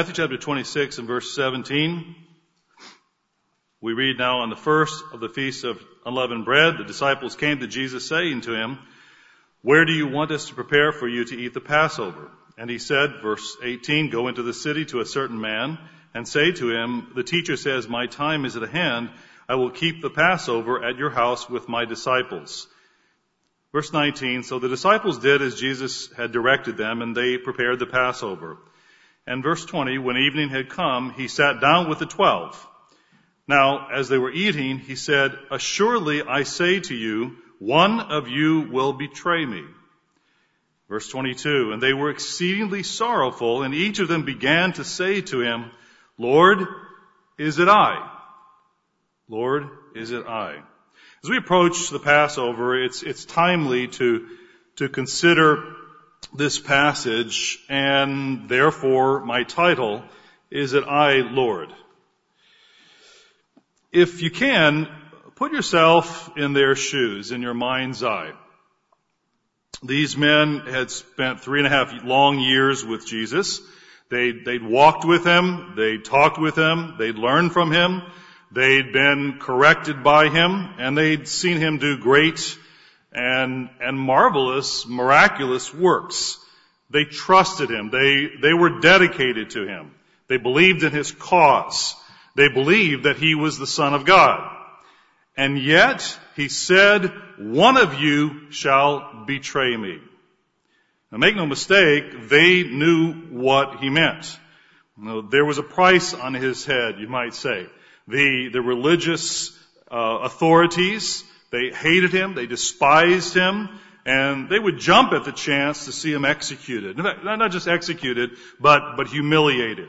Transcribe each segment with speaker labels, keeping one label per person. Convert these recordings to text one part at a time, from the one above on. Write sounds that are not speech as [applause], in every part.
Speaker 1: Matthew chapter 26 and verse 17. We read now on the first of the feast of unleavened bread, the disciples came to Jesus saying to him, Where do you want us to prepare for you to eat the Passover? And he said, verse 18, Go into the city to a certain man and say to him, The teacher says, My time is at hand. I will keep the Passover at your house with my disciples. Verse 19, So the disciples did as Jesus had directed them, and they prepared the Passover. And verse 20, when evening had come, he sat down with the twelve. Now, as they were eating, he said, Assuredly I say to you, one of you will betray me. Verse 22, and they were exceedingly sorrowful, and each of them began to say to him, Lord, is it I? Lord, is it I? As we approach the Passover, it's, it's timely to, to consider this passage, and therefore my title is that I, Lord. If you can, put yourself in their shoes, in your mind's eye. These men had spent three and a half long years with Jesus. They'd, they'd walked with him, they'd talked with him, they'd learned from him, they'd been corrected by him, and they'd seen him do great and, and marvelous, miraculous works. They trusted him. They, they were dedicated to him. They believed in his cause. They believed that he was the Son of God. And yet, he said, one of you shall betray me. Now make no mistake, they knew what he meant. there was a price on his head, you might say. The, the religious uh, authorities, they hated him, they despised him, and they would jump at the chance to see him executed. Not just executed, but, but humiliated.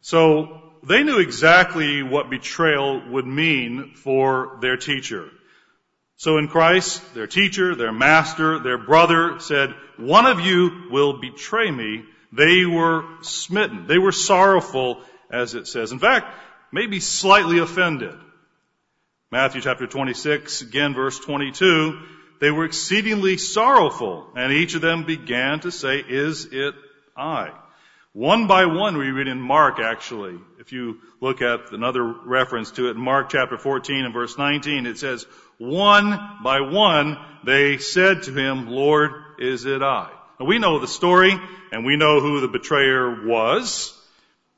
Speaker 1: So they knew exactly what betrayal would mean for their teacher. So in Christ, their teacher, their master, their brother said, one of you will betray me. They were smitten. They were sorrowful, as it says. In fact, maybe slightly offended. Matthew chapter 26, again verse 22, they were exceedingly sorrowful, and each of them began to say, Is it I? One by one, we read in Mark, actually. If you look at another reference to it, Mark chapter 14 and verse 19, it says, One by one, they said to him, Lord, is it I? Now, we know the story, and we know who the betrayer was.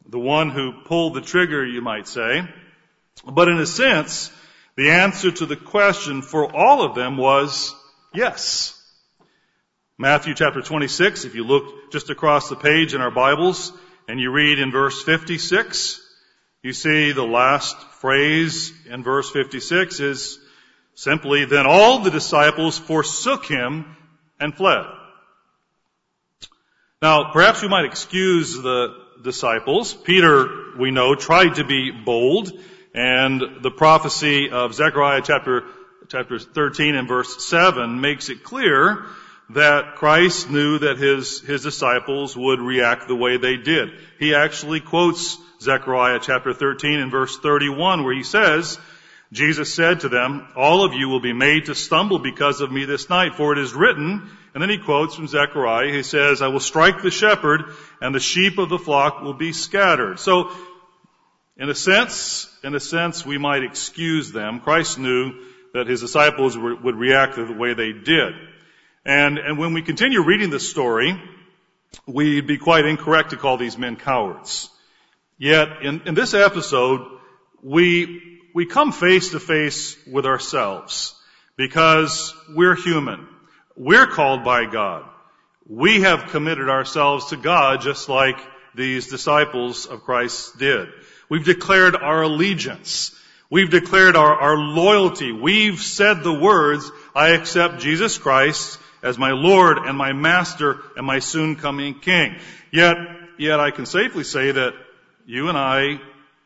Speaker 1: The one who pulled the trigger, you might say. But in a sense, the answer to the question for all of them was yes. Matthew chapter 26, if you look just across the page in our Bibles and you read in verse 56, you see the last phrase in verse 56 is simply, then all the disciples forsook him and fled. Now, perhaps we might excuse the disciples. Peter, we know, tried to be bold and the prophecy of Zechariah chapter, chapter 13 and verse 7 makes it clear that Christ knew that his, his disciples would react the way they did. He actually quotes Zechariah chapter 13 and verse 31 where he says, Jesus said to them, all of you will be made to stumble because of me this night, for it is written, and then he quotes from Zechariah, he says, I will strike the shepherd and the sheep of the flock will be scattered. So in a sense, in a sense, we might excuse them. Christ knew that his disciples would react the way they did. And, and when we continue reading the story, we'd be quite incorrect to call these men cowards. Yet, in, in this episode, we, we come face to face with ourselves because we're human. We're called by God. We have committed ourselves to God just like these disciples of Christ did. We've declared our allegiance. We've declared our, our loyalty. We've said the words, I accept Jesus Christ as my Lord and my Master and my soon coming King. Yet, yet I can safely say that you and I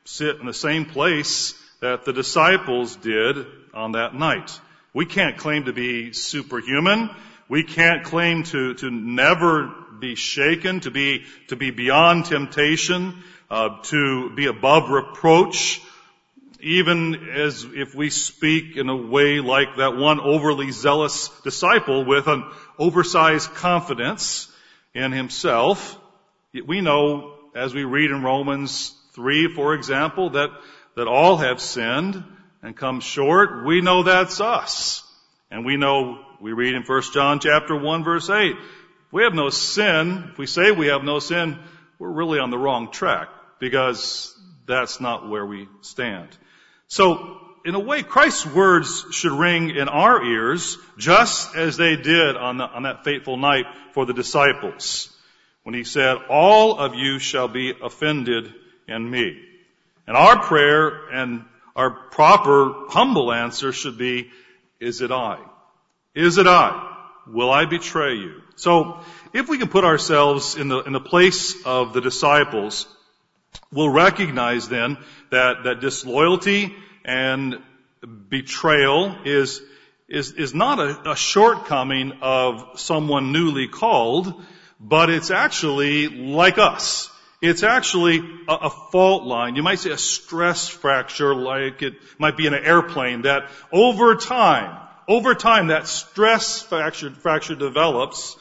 Speaker 1: sit in the same place that the disciples did on that night. We can't claim to be superhuman. We can't claim to, to never be shaken, to be, to be beyond temptation uh, to be above reproach, even as if we speak in a way like that one overly zealous disciple with an oversized confidence in himself. We know as we read in Romans 3, for example, that, that all have sinned and come short, we know that's us. And we know, we read in 1 John chapter 1 verse 8, we have no sin. If we say we have no sin, we're really on the wrong track because that's not where we stand. So, in a way, Christ's words should ring in our ears just as they did on, the, on that fateful night for the disciples when he said, all of you shall be offended in me. And our prayer and our proper humble answer should be, is it I? Is it I? Will I betray you? So, if we can put ourselves in the, in the place of the disciples, we'll recognize then that, that disloyalty and betrayal is, is, is not a, a shortcoming of someone newly called, but it's actually like us. It's actually a, a, fault line. You might say a stress fracture like it might be in an airplane that over time, over time that stress fracture, fracture develops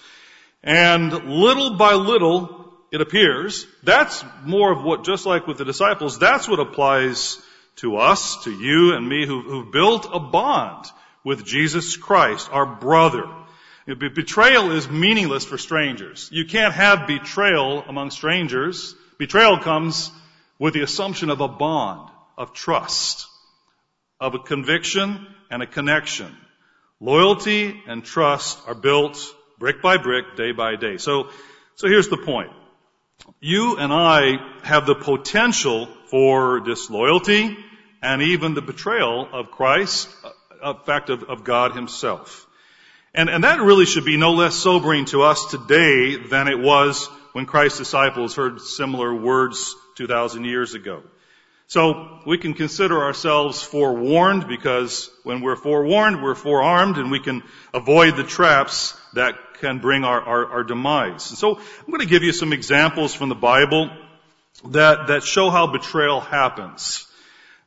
Speaker 1: and little by little it appears. That's more of what, just like with the disciples, that's what applies to us, to you and me who, who've built a bond with Jesus Christ, our brother. Betrayal is meaningless for strangers. You can't have betrayal among strangers. Betrayal comes with the assumption of a bond, of trust, of a conviction and a connection. Loyalty and trust are built brick by brick, day by day. So, so here's the point. You and I have the potential for disloyalty and even the betrayal of Christ, uh, a fact of, of God himself. And, and that really should be no less sobering to us today than it was when Christ's disciples heard similar words 2,000 years ago. So we can consider ourselves forewarned because when we're forewarned, we're forearmed and we can avoid the traps that can bring our, our, our demise. And so I'm going to give you some examples from the Bible that, that show how betrayal happens.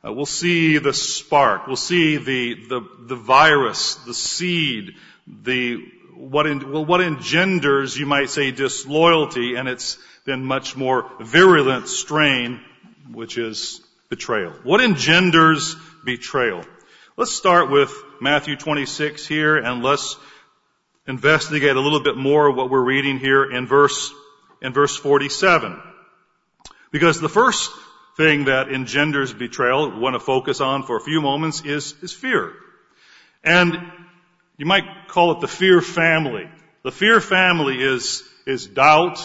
Speaker 1: Uh, we'll see the spark. We'll see the, the, the virus, the seed, the, what, in, well, what engenders, you might say, disloyalty, and it's then much more virulent strain, which is betrayal. What engenders betrayal? Let's start with Matthew 26 here, and let's investigate a little bit more what we're reading here in verse, in verse 47. Because the first thing that engenders betrayal, we want to focus on for a few moments, is, is fear. And you might call it the fear family. The fear family is, is doubt,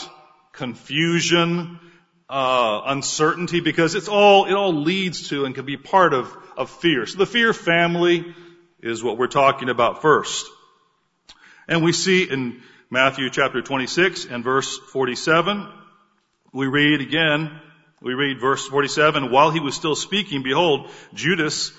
Speaker 1: confusion, uh, uncertainty, because it's all, it all leads to and can be part of, of fear. So the fear family is what we're talking about first. And we see in Matthew chapter 26 and verse 47, we read again, we read verse 47, while he was still speaking, behold, Judas,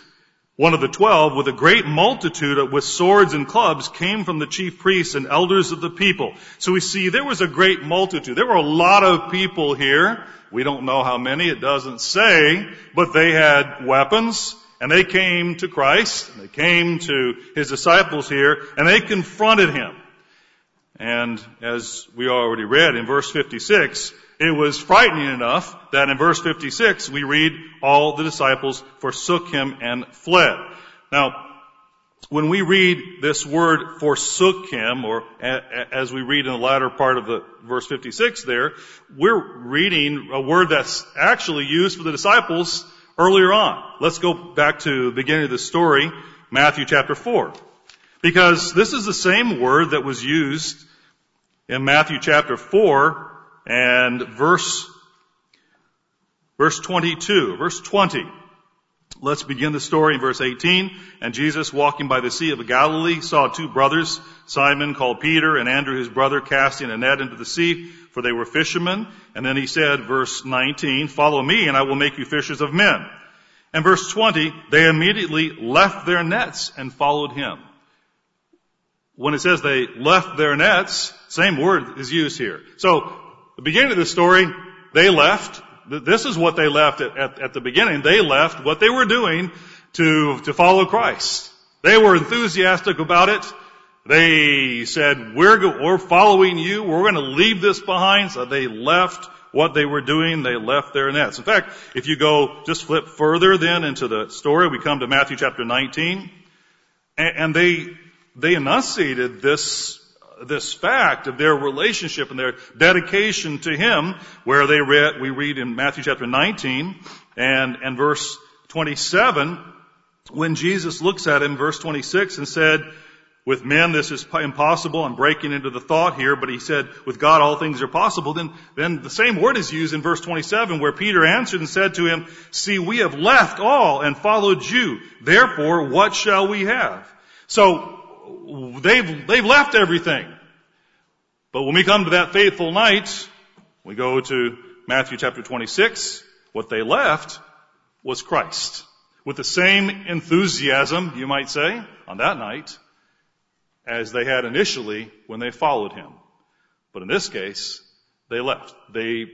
Speaker 1: one of the twelve, with a great multitude with swords and clubs, came from the chief priests and elders of the people. So we see there was a great multitude. There were a lot of people here. We don't know how many, it doesn't say, but they had weapons, and they came to Christ, they came to his disciples here, and they confronted him. And as we already read in verse 56, it was frightening enough that in verse 56 we read, all the disciples forsook him and fled. Now, when we read this word forsook him, or as we read in the latter part of the verse 56 there, we're reading a word that's actually used for the disciples earlier on. Let's go back to the beginning of the story, Matthew chapter 4. Because this is the same word that was used in Matthew chapter 4 and verse, verse 22, verse 20. Let's begin the story in verse 18. And Jesus, walking by the Sea of Galilee, saw two brothers, Simon called Peter and Andrew his brother, casting a net into the sea, for they were fishermen. And then he said, verse 19, follow me and I will make you fishers of men. And verse 20, they immediately left their nets and followed him. When it says they left their nets, same word is used here. So the beginning of the story, they left. This is what they left at, at, at the beginning. They left what they were doing to, to follow Christ. They were enthusiastic about it. They said, we're, we're following you. We're going to leave this behind. So they left what they were doing, they left their nets. In fact, if you go just flip further then into the story, we come to Matthew chapter 19, and they, they enunciated this, this fact of their relationship and their dedication to Him, where they read, we read in Matthew chapter 19 and, and verse 27, when Jesus looks at him, verse 26, and said, with men this is impossible. I'm breaking into the thought here, but he said, with God all things are possible. Then, then the same word is used in verse 27 where Peter answered and said to him, see, we have left all and followed you. Therefore, what shall we have? So, they've, they've left everything. But when we come to that faithful night, we go to Matthew chapter 26. What they left was Christ. With the same enthusiasm, you might say, on that night, as they had initially when they followed him. But in this case, they left. They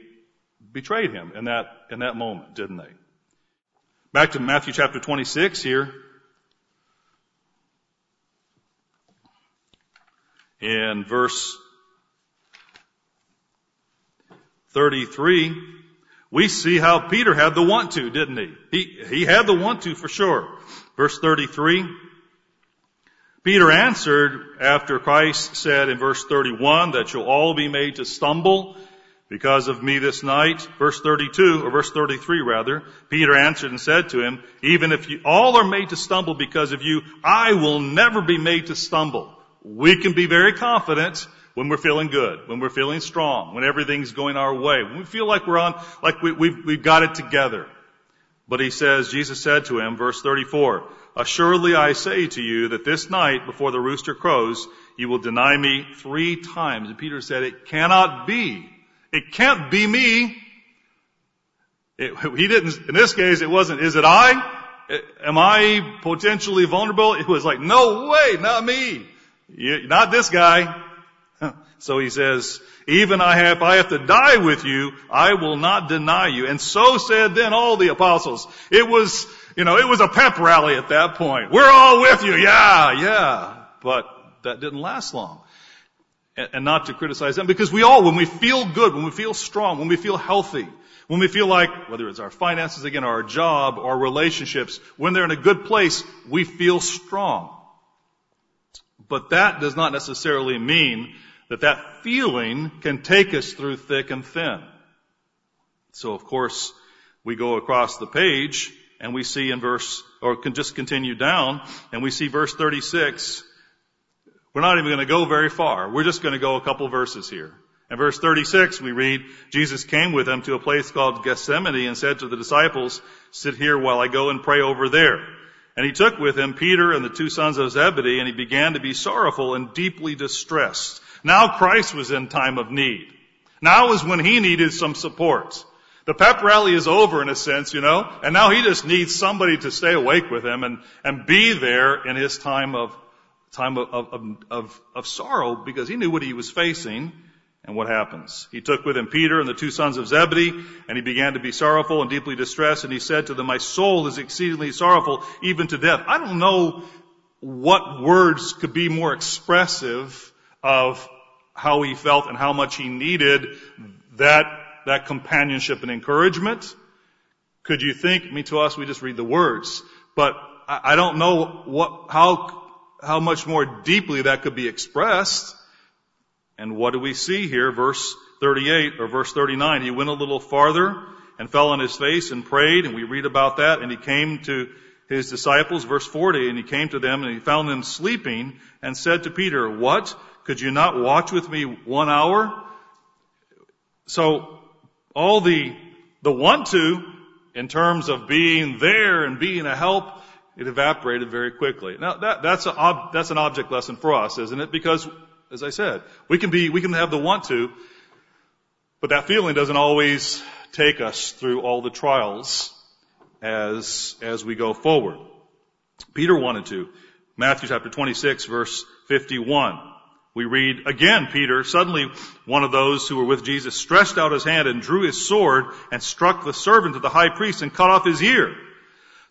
Speaker 1: betrayed him in that, in that moment, didn't they? Back to Matthew chapter 26 here. In verse 33, we see how Peter had the want to, didn't he? He, he had the want to for sure. Verse 33, Peter answered after Christ said in verse 31 that you'll all be made to stumble because of me this night. Verse 32, or verse 33 rather, Peter answered and said to him, even if you all are made to stumble because of you, I will never be made to stumble. We can be very confident when we're feeling good, when we're feeling strong, when everything's going our way, when we feel like we're on, like we, we've, we've got it together. But he says, Jesus said to him, verse 34, Assuredly I say to you that this night before the rooster crows, you will deny me three times. And Peter said, it cannot be. It can't be me. It, he didn't, in this case, it wasn't, is it I? Am I potentially vulnerable? It was like, no way, not me. You, not this guy. So he says, even I have, I have to die with you, I will not deny you. And so said then all the apostles. It was, you know, it was a pep rally at that point. We're all with you. Yeah, yeah. But that didn't last long. And, and not to criticize them because we all, when we feel good, when we feel strong, when we feel healthy, when we feel like, whether it's our finances again, or our job, or our relationships, when they're in a good place, we feel strong. But that does not necessarily mean that that feeling can take us through thick and thin. So of course, we go across the page and we see in verse, or can just continue down, and we see verse 36. We're not even going to go very far. We're just going to go a couple verses here. In verse 36, we read, Jesus came with them to a place called Gethsemane and said to the disciples, sit here while I go and pray over there. And he took with him Peter and the two sons of Zebedee, and he began to be sorrowful and deeply distressed. Now Christ was in time of need. Now was when he needed some support. The pep rally is over in a sense, you know, and now he just needs somebody to stay awake with him and, and be there in his time of, time of, of, of, of sorrow because he knew what he was facing and what happens. He took with him Peter and the two sons of Zebedee, and he began to be sorrowful and deeply distressed, and he said to them, My soul is exceedingly sorrowful, even to death. I don't know what words could be more expressive of how he felt and how much he needed that that companionship and encouragement. Could you think, I mean to us we just read the words, but I don't know what, how, how much more deeply that could be expressed. And what do we see here? Verse 38 or verse 39. He went a little farther and fell on his face and prayed, and we read about that, and he came to his disciples, verse 40, and he came to them and he found them sleeping and said to Peter, what? Could you not watch with me one hour? So all the, the want to, in terms of being there and being a help, it evaporated very quickly. Now that, that's, a, that's an object lesson for us, isn't it? Because, as I said, we can be, we can have the want to, but that feeling doesn't always take us through all the trials as, as we go forward. Peter wanted to. Matthew chapter 26 verse 51. We read again, Peter, suddenly one of those who were with Jesus stretched out his hand and drew his sword and struck the servant of the high priest and cut off his ear.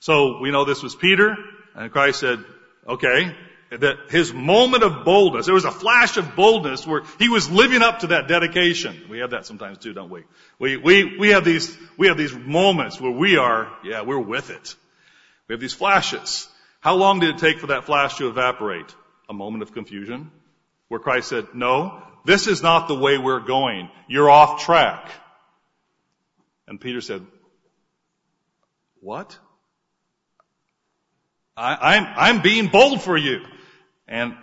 Speaker 1: So we know this was Peter and Christ said, okay, that his moment of boldness, there was a flash of boldness where he was living up to that dedication. We have that sometimes too, don't we? We, we, we have these, we have these moments where we are, yeah, we're with it. We have these flashes. How long did it take for that flash to evaporate? A moment of confusion where Christ said, no, this is not the way we're going. You're off track. And Peter said, what? I, I'm, I'm being bold for you. And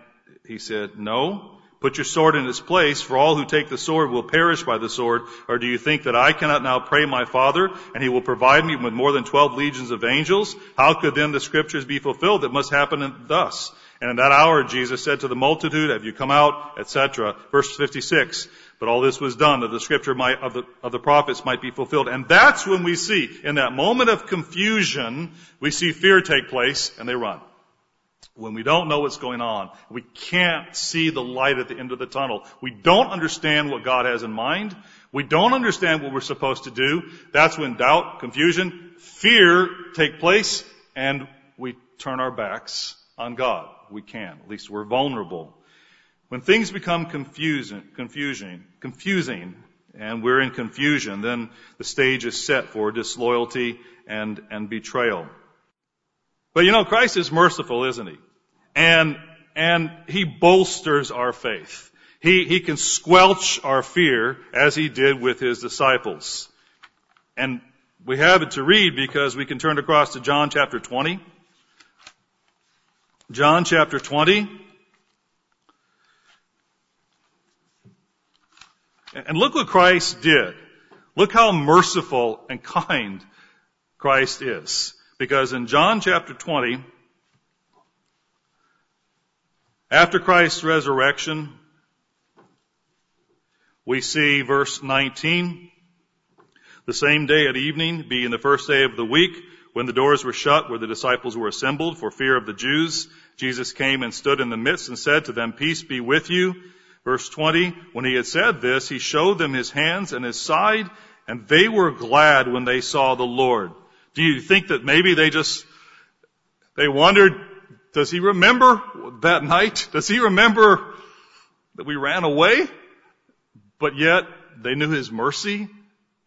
Speaker 1: he said, no, put your sword in its place, for all who take the sword will perish by the sword. Or do you think that I cannot now pray my Father, and he will provide me with more than twelve legions of angels? How could then the scriptures be fulfilled that must happen thus? And in that hour Jesus said to the multitude, have you come out, etc. Verse 56. But all this was done that the scripture might, of, the, of the prophets might be fulfilled. And that's when we see, in that moment of confusion, we see fear take place and they run. When we don't know what's going on, we can't see the light at the end of the tunnel. We don't understand what God has in mind. We don't understand what we're supposed to do. That's when doubt, confusion, fear take place and we turn our backs on God. We can. At least we're vulnerable. When things become confusing, confusing, confusing, and we're in confusion, then the stage is set for disloyalty and, and betrayal. But you know, Christ is merciful, isn't he? And, and he bolsters our faith. He, he can squelch our fear as he did with his disciples. And we have it to read because we can turn across to John chapter 20. John chapter 20. And look what Christ did. Look how merciful and kind Christ is. Because in John chapter 20, after Christ's resurrection, we see verse 19, the same day at evening, being the first day of the week, when the doors were shut where the disciples were assembled for fear of the Jews, Jesus came and stood in the midst and said to them, Peace be with you. Verse 20, when he had said this, he showed them his hands and his side, and they were glad when they saw the Lord. Do you think that maybe they just, they wondered, does he remember that night? Does he remember that we ran away? But yet, they knew his mercy,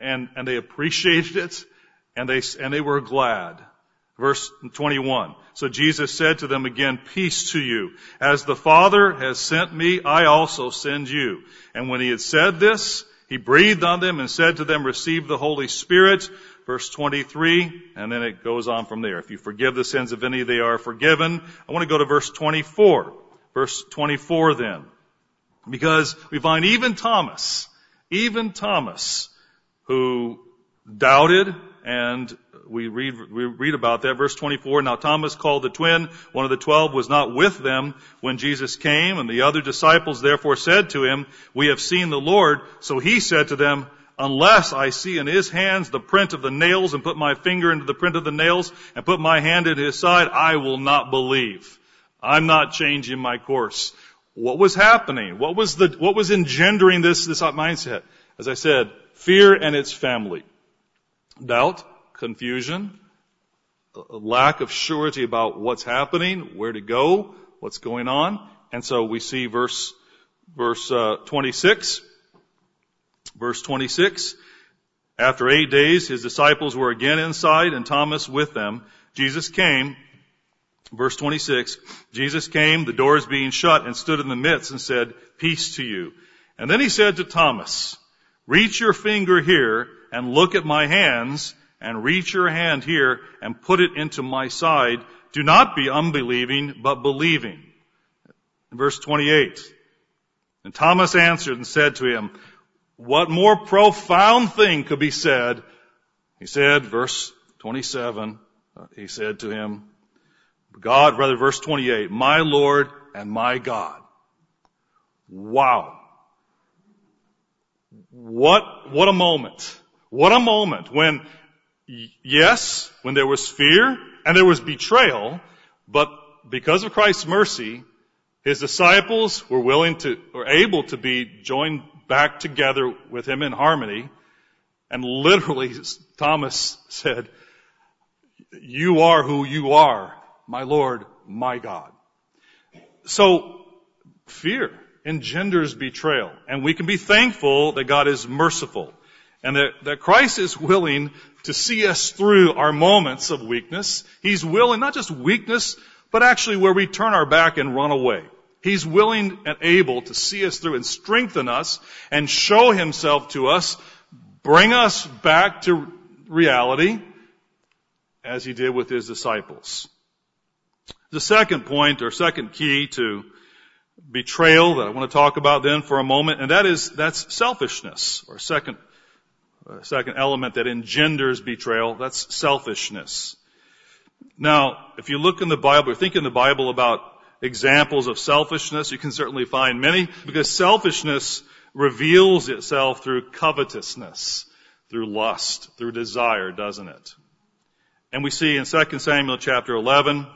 Speaker 1: and, and they appreciated it, and they, and they were glad. Verse 21. So Jesus said to them again, peace to you. As the Father has sent me, I also send you. And when he had said this, he breathed on them and said to them, receive the Holy Spirit. Verse 23, and then it goes on from there. If you forgive the sins of any, they are forgiven. I want to go to verse 24. Verse 24 then. Because we find even Thomas, even Thomas, who doubted and we read, we read about that. Verse 24, now Thomas called the twin, one of the twelve was not with them when Jesus came, and the other disciples therefore said to him, we have seen the Lord. So he said to them, unless I see in his hands the print of the nails and put my finger into the print of the nails and put my hand in his side, I will not believe. I'm not changing my course. What was happening? What was the, what was engendering this, this mindset? As I said, fear and its family. Doubt, confusion, lack of surety about what's happening, where to go, what's going on. And so we see verse, verse uh, 26. Verse 26. After eight days, his disciples were again inside and Thomas with them. Jesus came, verse 26, Jesus came, the doors being shut, and stood in the midst and said, peace to you. And then he said to Thomas, reach your finger here and look at my hands and reach your hand here and put it into my side. Do not be unbelieving, but believing. Verse 28. And Thomas answered and said to him, what more profound thing could be said? He said, verse 27, uh, he said to him, God, rather verse 28, my Lord and my God. Wow. What, what a moment. What a moment when yes, when there was fear and there was betrayal, but because of Christ's mercy, his disciples were willing to, or able to be joined back together with him in harmony. And literally, Thomas said, you are who you are, my Lord, my God. so fear engenders betrayal. And we can be thankful that God is merciful and that, that Christ is willing to see us through our moments of weakness. He's willing, not just weakness, but actually where we turn our back and run away. He's willing and able to see us through and strengthen us and show himself to us, bring us back to reality as he did with his disciples. The second point or second key to betrayal that I want to talk about then for a moment, and that is, that's selfishness, or second, uh, second element that engenders betrayal, that's selfishness. Now, if you look in the Bible, or think in the Bible about examples of selfishness, you can certainly find many, because selfishness reveals itself through covetousness, through lust, through desire, doesn't it? And we see in 2 Samuel chapter 11,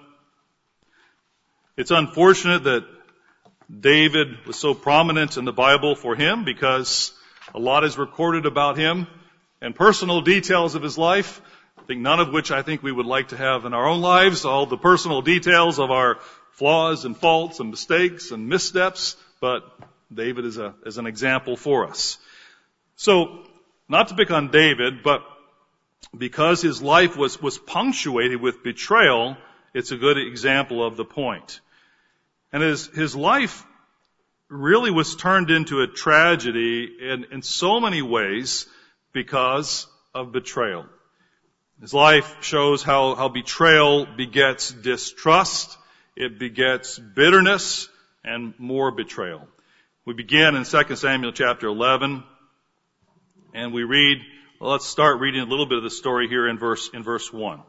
Speaker 1: it's unfortunate that David was so prominent in the Bible for him because a lot is recorded about him and personal details of his life. I think none of which I think we would like to have in our own lives, all the personal details of our flaws and faults and mistakes and missteps, but David is a, is an example for us. So, not to pick on David, but because his life was, was punctuated with betrayal, it's a good example of the point. And his, his life really was turned into a tragedy in, in so many ways because of betrayal. His life shows how, how betrayal begets distrust, it begets bitterness, and more betrayal. We begin in 2 Samuel chapter 11, and we read, well, let's start reading a little bit of the story here in verse, in verse 1.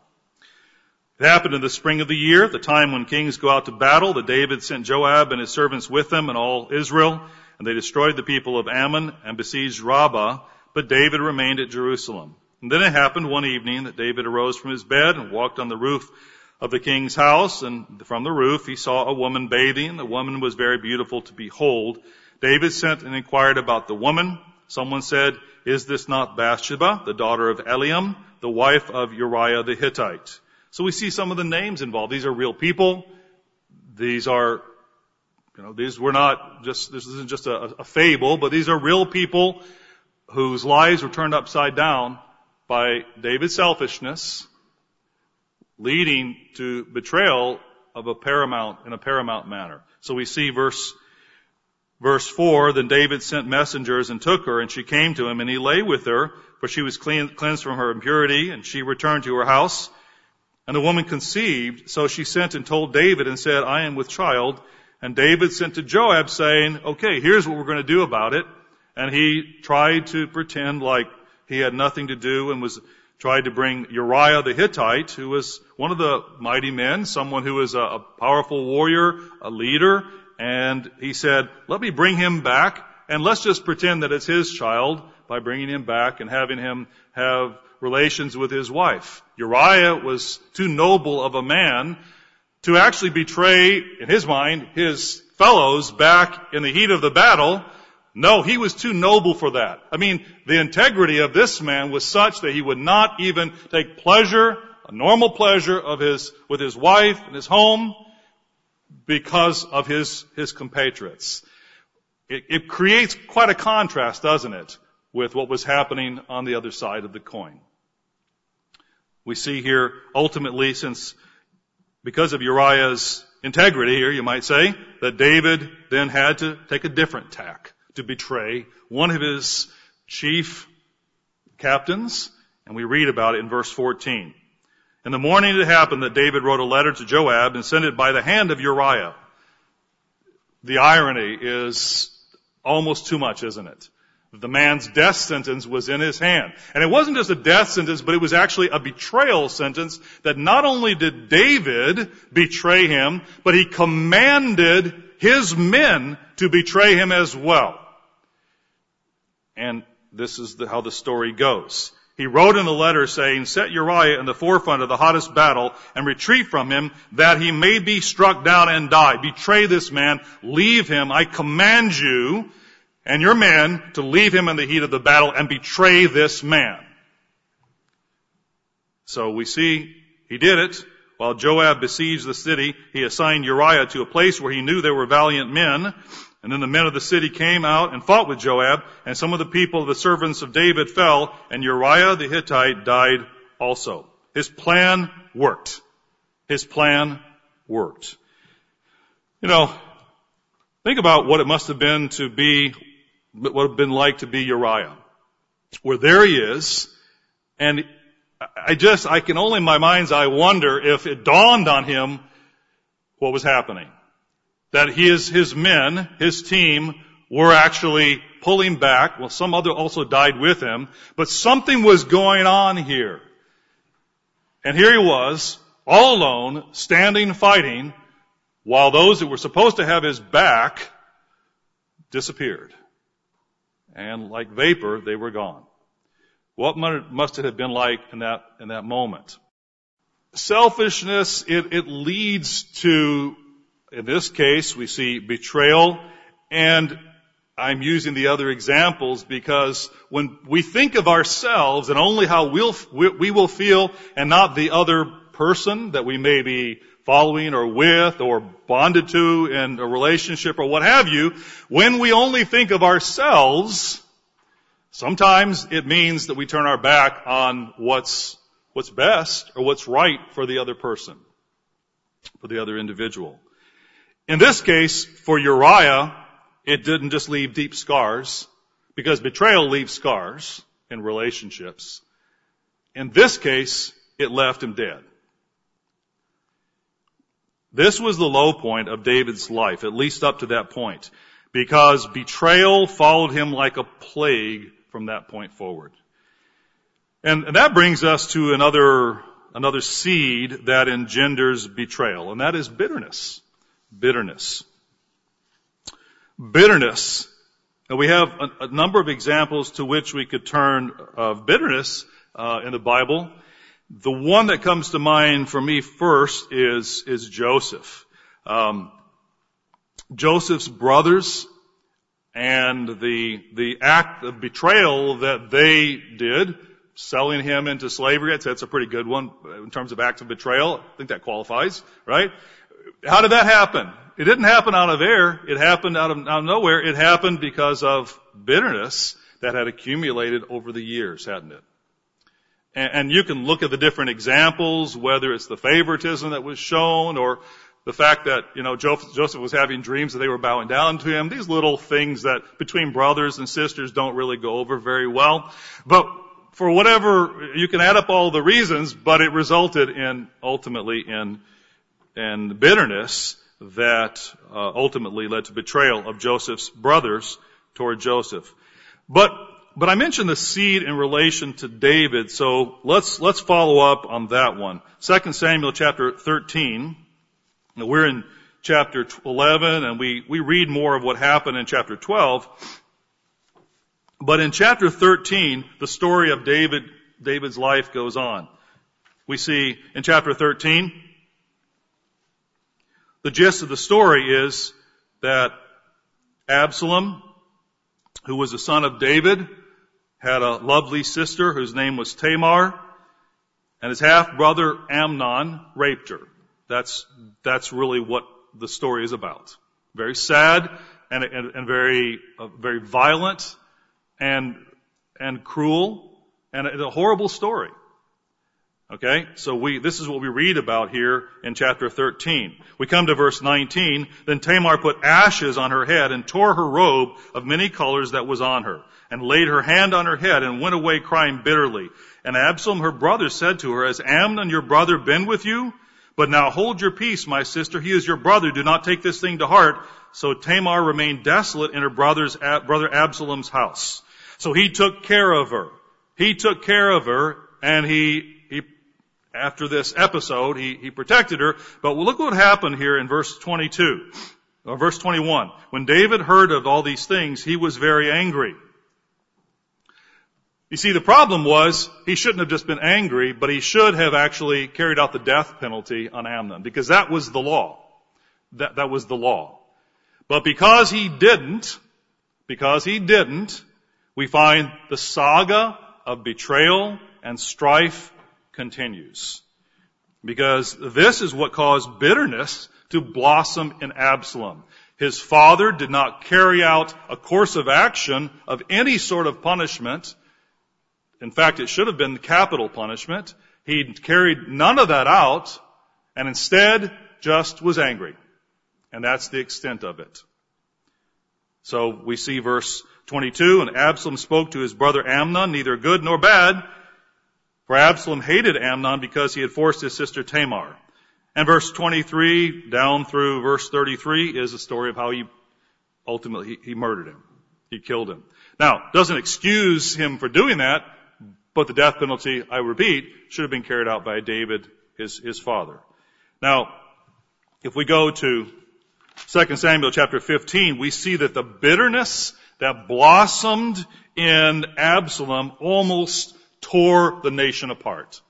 Speaker 1: It happened in the spring of the year, the time when kings go out to battle, that David sent Joab and his servants with them and all Israel, and they destroyed the people of Ammon and besieged Rabbah, but David remained at Jerusalem. And then it happened one evening that David arose from his bed and walked on the roof of the king's house, and from the roof he saw a woman bathing. The woman was very beautiful to behold. David sent and inquired about the woman. Someone said, Is this not Bathsheba, the daughter of Eliam, the wife of Uriah the Hittite? So we see some of the names involved. These are real people. These are, you know, these were not just, this isn't just a, a fable, but these are real people whose lives were turned upside down by David's selfishness, leading to betrayal of a paramount, in a paramount manner. So we see verse, verse four, then David sent messengers and took her, and she came to him, and he lay with her, for she was clean, cleansed from her impurity, and she returned to her house. And the woman conceived, so she sent and told David and said, I am with child. And David sent to Joab saying, okay, here's what we're going to do about it. And he tried to pretend like he had nothing to do and was tried to bring Uriah the Hittite, who was one of the mighty men, someone who was a, powerful warrior, a leader. And he said, let me bring him back and let's just pretend that it's his child by bringing him back and having him have relations with his wife. Uriah was too noble of a man to actually betray, in his mind, his fellows back in the heat of the battle. No, he was too noble for that. I mean, the integrity of this man was such that he would not even take pleasure, a normal pleasure of his, with his wife and his home because of his, his compatriots. It, it creates quite a contrast, doesn't it, with what was happening on the other side of the coin. We see here ultimately since because of Uriah's integrity here, you might say, that David then had to take a different tack to betray one of his chief captains, and we read about it in verse 14. In the morning it happened that David wrote a letter to Joab and sent it by the hand of Uriah. The irony is almost too much, isn't it? The man's death sentence was in his hand. And it wasn't just a death sentence, but it was actually a betrayal sentence that not only did David betray him, but he commanded his men to betray him as well. And this is the, how the story goes. He wrote in a letter saying, set Uriah in the forefront of the hottest battle and retreat from him that he may be struck down and die. Betray this man. Leave him. I command you and your men to leave him in the heat of the battle and betray this man. So we see he did it. While Joab besieged the city, he assigned Uriah to a place where he knew there were valiant men. And then the men of the city came out and fought with Joab, and some of the people, the servants of David, fell, and Uriah the Hittite died also. His plan worked. His plan worked. You know, think about what it must have been to be, what it would have been like to be Uriah. Where there he is, and I just, I can only in my mind's eye wonder if it dawned on him what was happening. That his, his men, his team, were actually pulling back. Well, some other also died with him, but something was going on here. And here he was, all alone, standing fighting, while those that were supposed to have his back disappeared. And like vapor, they were gone. What must it have been like in that, in that moment? Selfishness, it, it leads to, in this case, we see betrayal, and I'm using the other examples because when we think of ourselves and only how we'll, we will feel and not the other person that we may be following or with or bonded to in a relationship or what have you, when we only think of ourselves, Sometimes it means that we turn our back on what's, what's best or what's right for the other person, for the other individual. In this case, for Uriah, it didn't just leave deep scars, because betrayal leaves scars in relationships. In this case, it left him dead. This was the low point of David's life, at least up to that point, because betrayal followed him like a plague from that point forward. And, and that brings us to another, another seed that engenders betrayal, and that is bitterness. Bitterness. Bitterness. And we have a, a number of examples to which we could turn of bitterness uh, in the Bible. The one that comes to mind for me first is, is Joseph. Um, Joseph's brothers and the, the act of betrayal that they did, selling him into slavery, I'd say that's a pretty good one in terms of acts of betrayal. I think that qualifies, right? How did that happen? It didn't happen out of air. It happened out of, out of nowhere. It happened because of bitterness that had accumulated over the years, hadn't it? And, and you can look at the different examples, whether it's the favoritism that was shown or the fact that, you know, Joseph was having dreams that they were bowing down to him, these little things that between brothers and sisters don't really go over very well. But for whatever, you can add up all the reasons, but it resulted in, ultimately in, in bitterness that uh, ultimately led to betrayal of Joseph's brothers toward Joseph. But but I mentioned the seed in relation to David, so let's let's follow up on that one. 2 Samuel chapter 13. Now we're in chapter 11 and we, we read more of what happened in chapter 12. But in chapter 13, the story of David, David's life goes on. We see in chapter 13, the gist of the story is that Absalom, who was the son of David, had a lovely sister whose name was Tamar, and his half brother Amnon raped her. That's, that's really what the story is about. Very sad and, and, and very, uh, very violent and, and cruel and a, a horrible story. Okay, so we, this is what we read about here in chapter 13. We come to verse 19. Then Tamar put ashes on her head and tore her robe of many colors that was on her and laid her hand on her head and went away crying bitterly. And Absalom, her brother, said to her, Has Amnon, your brother, been with you? But now hold your peace, my sister. He is your brother. Do not take this thing to heart. So Tamar remained desolate in her brother's, brother Absalom's house. So he took care of her. He took care of her and he, he, after this episode, he, he protected her. But look what happened here in verse 22, or verse 21. When David heard of all these things, he was very angry. You see, the problem was he shouldn't have just been angry, but he should have actually carried out the death penalty on Amnon because that was the law. That, that was the law. But because he didn't, because he didn't, we find the saga of betrayal and strife continues. Because this is what caused bitterness to blossom in Absalom. His father did not carry out a course of action of any sort of punishment. In fact, it should have been capital punishment. He carried none of that out and instead just was angry. And that's the extent of it. So we see verse 22, and Absalom spoke to his brother Amnon, neither good nor bad, for Absalom hated Amnon because he had forced his sister Tamar. And verse 23 down through verse 33 is a story of how he ultimately, he murdered him. He killed him. Now, doesn't excuse him for doing that, but the death penalty, I repeat, should have been carried out by David, his, his father. Now, if we go to 2 Samuel chapter 15, we see that the bitterness that blossomed in Absalom almost tore the nation apart.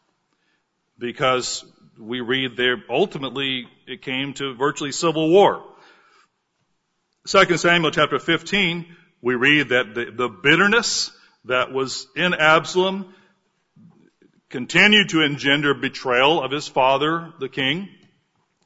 Speaker 1: Because we read there, ultimately it came to virtually civil war. 2 Samuel chapter 15, we read that the, the bitterness that was in Absalom continued to engender betrayal of his father, the king.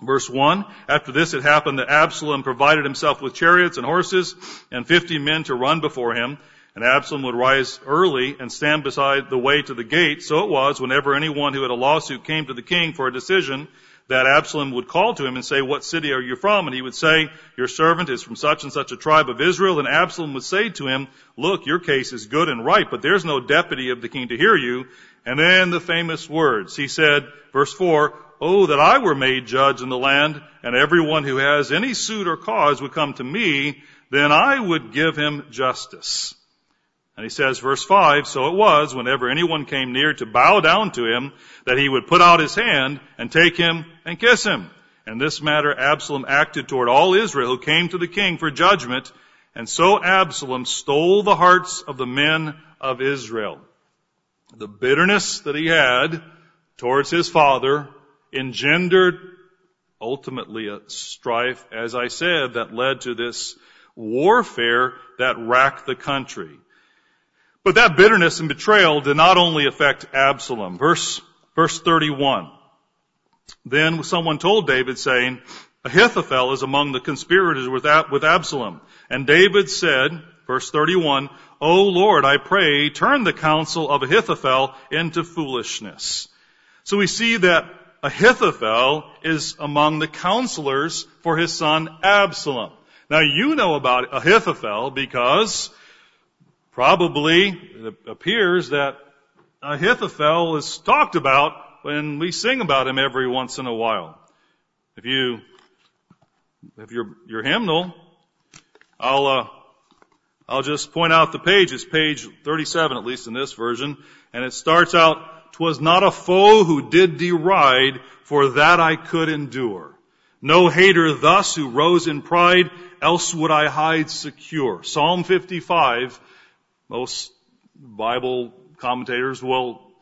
Speaker 1: Verse 1, after this it happened that Absalom provided himself with chariots and horses and fifty men to run before him. And Absalom would rise early and stand beside the way to the gate. So it was whenever anyone who had a lawsuit came to the king for a decision that Absalom would call to him and say, what city are you from? And he would say, your servant is from such and such a tribe of Israel. And Absalom would say to him, look, your case is good and right, but there's no deputy of the king to hear you. And then the famous words. He said, verse 4, Oh, that I were made judge in the land, and everyone who has any suit or cause would come to me, then I would give him justice. And he says, verse 5, So it was, whenever anyone came near to bow down to him, that he would put out his hand and take him and kiss him. And this matter Absalom acted toward all Israel who came to the king for judgment, and so Absalom stole the hearts of the men of Israel. The bitterness that he had towards his father engendered ultimately a strife, as I said, that led to this warfare that racked the country. But that bitterness and betrayal did not only affect Absalom. Verse, verse 31. Then someone told David saying, Ahithophel is among the conspirators with, with Absalom. And David said, verse 31, O Lord, I pray, turn the counsel of Ahithophel into foolishness. So we see that Ahithophel is among the counselors for his son Absalom. Now you know about Ahithophel because probably it appears that Ahithophel is talked about when we sing about him every once in a while. If you, if your, your hymnal, I'll, uh, I'll just point out the page. It's page 37, at least in this version. And it starts out, "'Twas not a foe who did deride, for that I could endure. No hater thus who rose in pride, else would I hide secure. Psalm 55, most Bible commentators will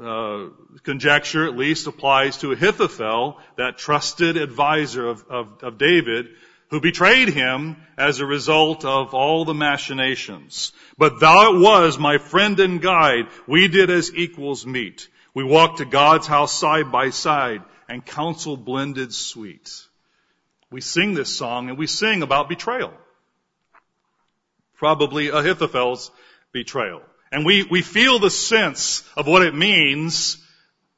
Speaker 1: uh, conjecture at least applies to Ahithophel, that trusted advisor of, of, of David, who betrayed him as a result of all the machinations. But thou it was, my friend and guide, we did as equals meet. We walked to God's house side by side, and counsel blended sweet. We sing this song, and we sing about betrayal. Probably Ahithophel's betrayal. And we, we feel the sense of what it means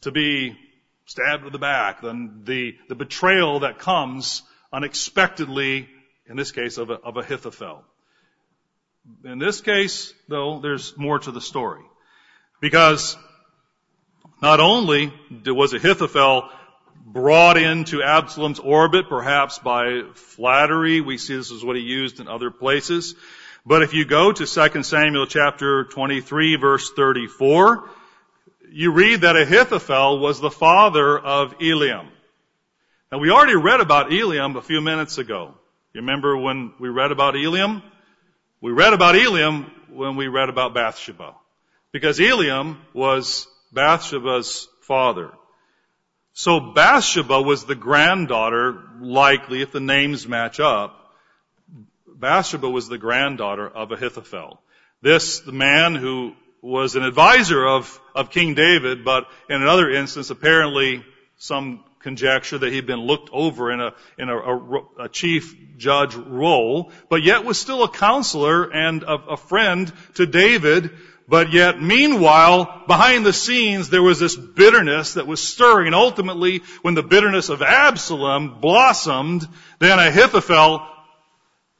Speaker 1: to be stabbed in the back, the, the, the betrayal that comes unexpectedly, in this case, of, a, of Ahithophel. In this case, though, there's more to the story. Because not only was Ahithophel brought into Absalom's orbit, perhaps by flattery, we see this is what he used in other places, but if you go to 2 Samuel chapter 23 verse 34, you read that Ahithophel was the father of Eliam. Now we already read about Eliam a few minutes ago. You remember when we read about Eliam? We read about Eliam when we read about Bathsheba. Because Eliam was Bathsheba's father. So Bathsheba was the granddaughter, likely, if the names match up. Bathsheba was the granddaughter of Ahithophel. This, man who was an advisor of, of King David, but in another instance apparently some conjecture that he'd been looked over in a, in a, a, a chief judge role, but yet was still a counselor and a, a friend to David. But yet, meanwhile, behind the scenes, there was this bitterness that was stirring. And ultimately, when the bitterness of Absalom blossomed, then Ahithophel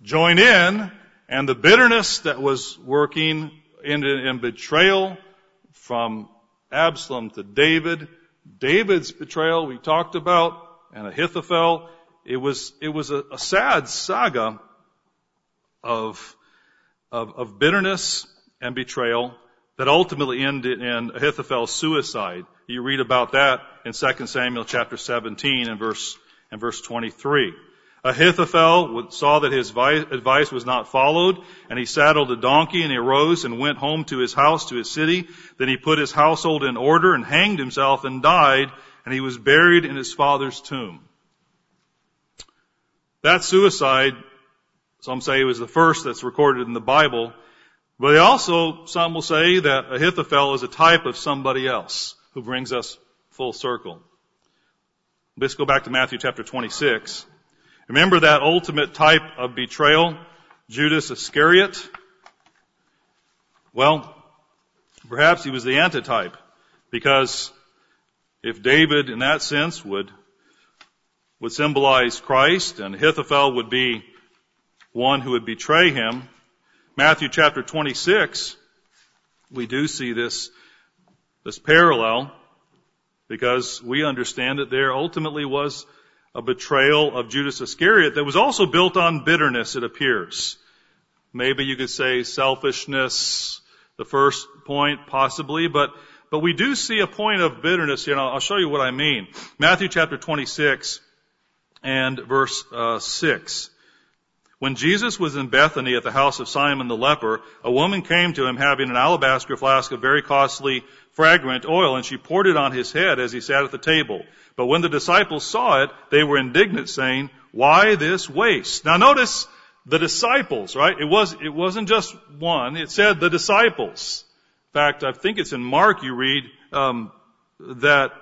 Speaker 1: joined in, and the bitterness that was working ended in betrayal from Absalom to David. David's betrayal we talked about, and Ahithophel. It was, it was a, a sad saga of, of, of bitterness and betrayal that ultimately ended in Ahithophel's suicide. You read about that in 2 Samuel chapter 17 and verse, and verse 23. Ahithophel saw that his advice was not followed, and he saddled a donkey, and he arose and went home to his house, to his city. Then he put his household in order and hanged himself and died, and he was buried in his father's tomb. That suicide, some say, was the first that's recorded in the Bible, but also, some will say that Ahithophel is a type of somebody else who brings us full circle. Let's go back to Matthew chapter 26. Remember that ultimate type of betrayal, Judas Iscariot? Well, perhaps he was the antitype, because if David, in that sense, would would symbolize Christ, and Ahithophel would be one who would betray him. Matthew chapter 26, we do see this, this parallel, because we understand that there ultimately was a betrayal of Judas Iscariot that was also built on bitterness, it appears. Maybe you could say selfishness, the first point, possibly, but, but we do see a point of bitterness here, and I'll, I'll show you what I mean. Matthew chapter 26 and verse uh, 6. When Jesus was in Bethany at the house of Simon the leper, a woman came to him having an alabaster flask of very costly fragrant oil, and she poured it on his head as he sat at the table. But when the disciples saw it, they were indignant, saying, Why this waste? Now notice the disciples, right? It was, it wasn't just one. It said the disciples. In fact, I think it's in Mark you read, um, that,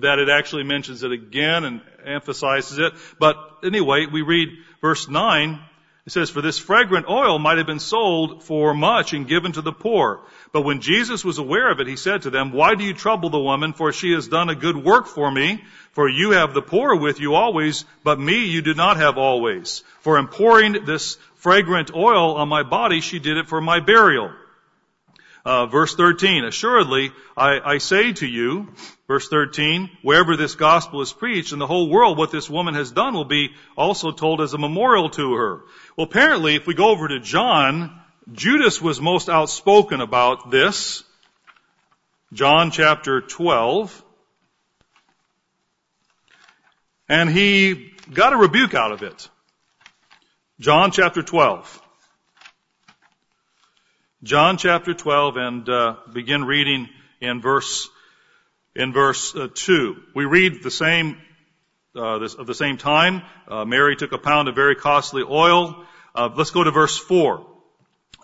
Speaker 1: that it actually mentions it again and emphasizes it. But anyway, we read verse 9, it says, For this fragrant oil might have been sold for much and given to the poor. But when Jesus was aware of it, he said to them, Why do you trouble the woman? For she has done a good work for me. For you have the poor with you always, but me you do not have always. For in pouring this fragrant oil on my body, she did it for my burial. Uh, verse 13, assuredly, I, I say to you, verse 13, wherever this gospel is preached in the whole world, what this woman has done will be also told as a memorial to her. Well, apparently, if we go over to John, Judas was most outspoken about this. John chapter 12. And he got a rebuke out of it. John chapter 12. John chapter 12 and uh, begin reading in verse in verse uh, 2. We read the same uh, this, of the same time. Uh, Mary took a pound of very costly oil. Uh, let's go to verse 4.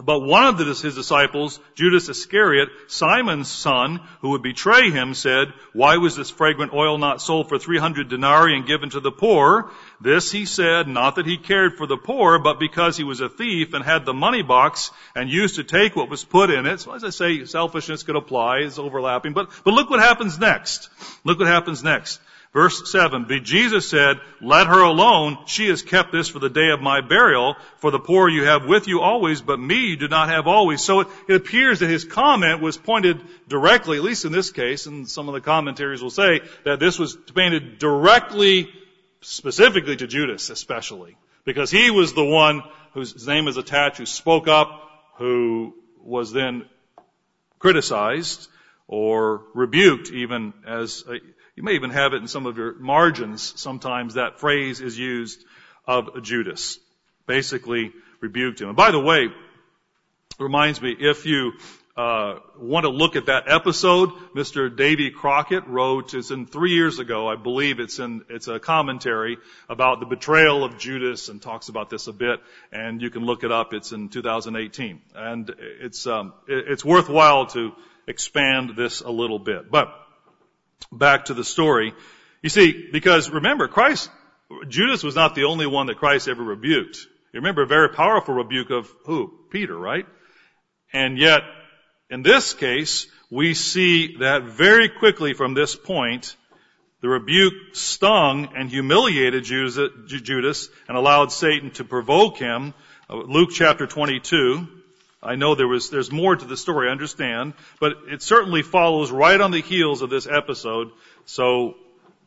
Speaker 1: But one of his disciples, Judas Iscariot, Simon's son, who would betray him, said, Why was this fragrant oil not sold for 300 denarii and given to the poor? This he said, not that he cared for the poor, but because he was a thief and had the money box and used to take what was put in it. So as I say, selfishness could apply, it's overlapping. But, but look what happens next. Look what happens next. Verse 7, but Jesus said, let her alone. She has kept this for the day of my burial. For the poor you have with you always, but me you do not have always. So it, it appears that his comment was pointed directly, at least in this case, and some of the commentaries will say that this was pointed directly, specifically to Judas especially. Because he was the one whose name is attached, who spoke up, who was then criticized or rebuked even as a, you may even have it in some of your margins. Sometimes that phrase is used of Judas. Basically rebuked him. And by the way, reminds me, if you uh, want to look at that episode, Mr. Davy Crockett wrote, it's in three years ago, I believe it's in, it's a commentary about the betrayal of Judas and talks about this a bit, and you can look it up, it's in 2018. And it's, um, it's worthwhile to expand this a little bit. But, back to the story. You see, because remember, Christ, Judas was not the only one that Christ ever rebuked. You remember a very powerful rebuke of who? Peter, right? And yet, in this case, we see that very quickly from this point, the rebuke stung and humiliated Judas and allowed Satan to provoke him. Uh, Luke chapter 22. I know there was, there's more to the story, I understand, but it certainly follows right on the heels of this episode. So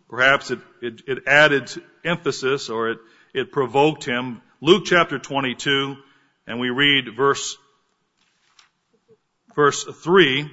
Speaker 1: perhaps it, it, it added emphasis or it, it provoked him. Luke chapter 22, and we read verse, verse 3.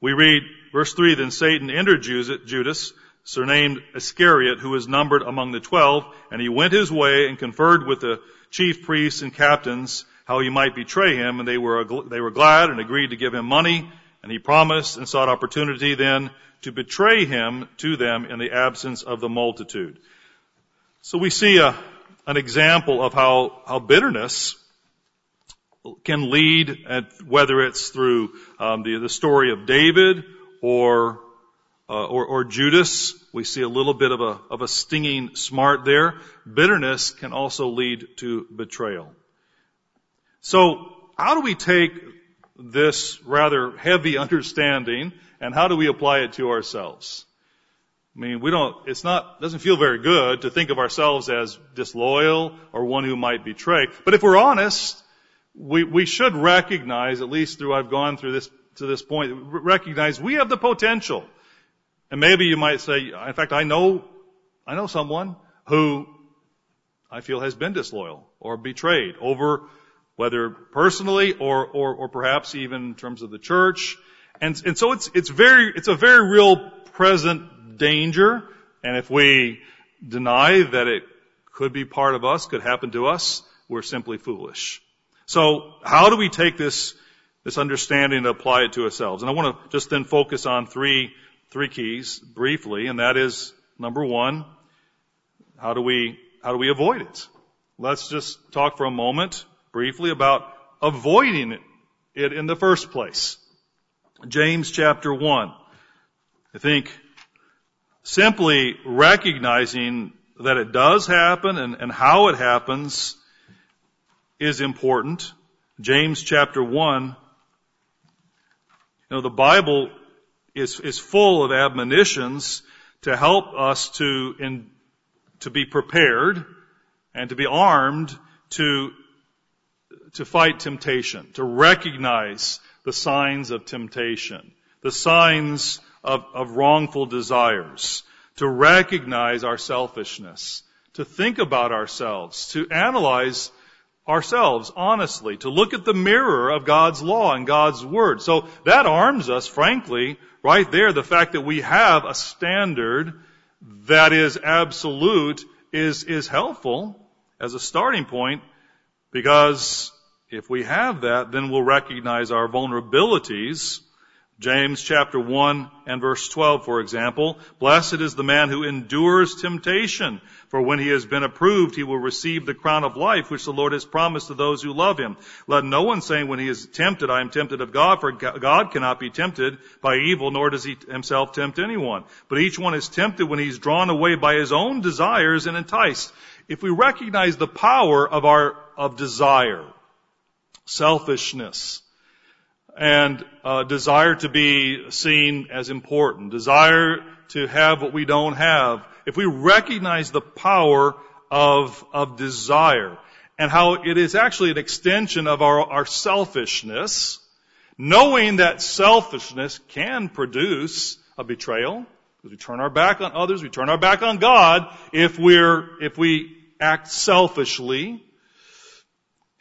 Speaker 1: We read verse 3, then Satan entered Judas, surnamed Iscariot, who was numbered among the twelve, and he went his way and conferred with the chief priests and captains how he might betray him, and they were, they were glad and agreed to give him money, and he promised and sought opportunity then to betray him to them in the absence of the multitude. So we see a, an example of how, how bitterness can lead, at, whether it's through um, the, the story of David or, uh, or, or Judas. We see a little bit of a, of a stinging smart there. Bitterness can also lead to betrayal. So, how do we take this rather heavy understanding and how do we apply it to ourselves? I mean, we don't, it's not, doesn't feel very good to think of ourselves as disloyal or one who might betray. But if we're honest, we, we should recognize, at least through I've gone through this to this point, recognize we have the potential. And maybe you might say, in fact, I know, I know someone who I feel has been disloyal or betrayed over whether personally or, or, or perhaps even in terms of the church. And, and so it's, it's very, it's a very real present danger. And if we deny that it could be part of us, could happen to us, we're simply foolish. So how do we take this, this understanding and apply it to ourselves? And I want to just then focus on three, three keys briefly, and that is number one, how do we, how do we avoid it? Let's just talk for a moment briefly about avoiding it in the first place. James chapter 1. I think simply recognizing that it does happen and, and how it happens is important. James chapter 1. You know, the Bible is, is full of admonitions to help us to, in, to be prepared and to be armed to, to fight temptation, to recognize the signs of temptation, the signs of, of wrongful desires, to recognize our selfishness, to think about ourselves, to analyze ourselves honestly, to look at the mirror of God's law and God's word. So that arms us, frankly, right there, the fact that we have a standard that is absolute is, is helpful as a starting point because if we have that, then we'll recognize our vulnerabilities James chapter 1 and verse 12, for example, blessed is the man who endures temptation, for when he has been approved, he will receive the crown of life which the Lord has promised to those who love him. Let no one say when he is tempted, I am tempted of God, for God cannot be tempted by evil, nor does he himself tempt anyone. But each one is tempted when he's drawn away by his own desires and enticed. If we recognize the power of our, of desire, selfishness, and uh, desire to be seen as important, desire to have what we don't have, if we recognize the power of, of desire and how it is actually an extension of our, our selfishness, knowing that selfishness can produce a betrayal, because we turn our back on others, we turn our back on God if we're, if we act selfishly.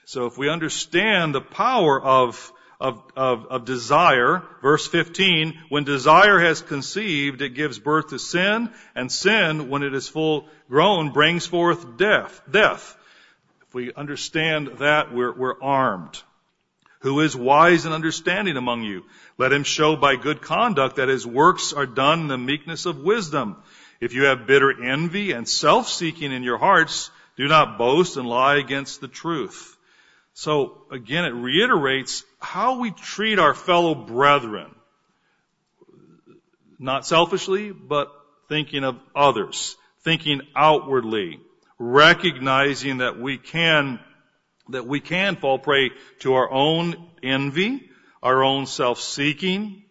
Speaker 1: So if we understand the power of of, of, of desire. Verse 15, when desire has conceived, it gives birth to sin, and sin, when it is full grown, brings forth death. Death. If we understand that, we're, we're armed. Who is wise and understanding among you? Let him show by good conduct that his works are done in the meekness of wisdom. If you have bitter envy and self-seeking in your hearts, do not boast and lie against the truth. So again, it reiterates how we treat our fellow brethren. not selfishly, but thinking of others, thinking outwardly, recognizing that we can, that we can fall prey to our own envy, our own self-seeking.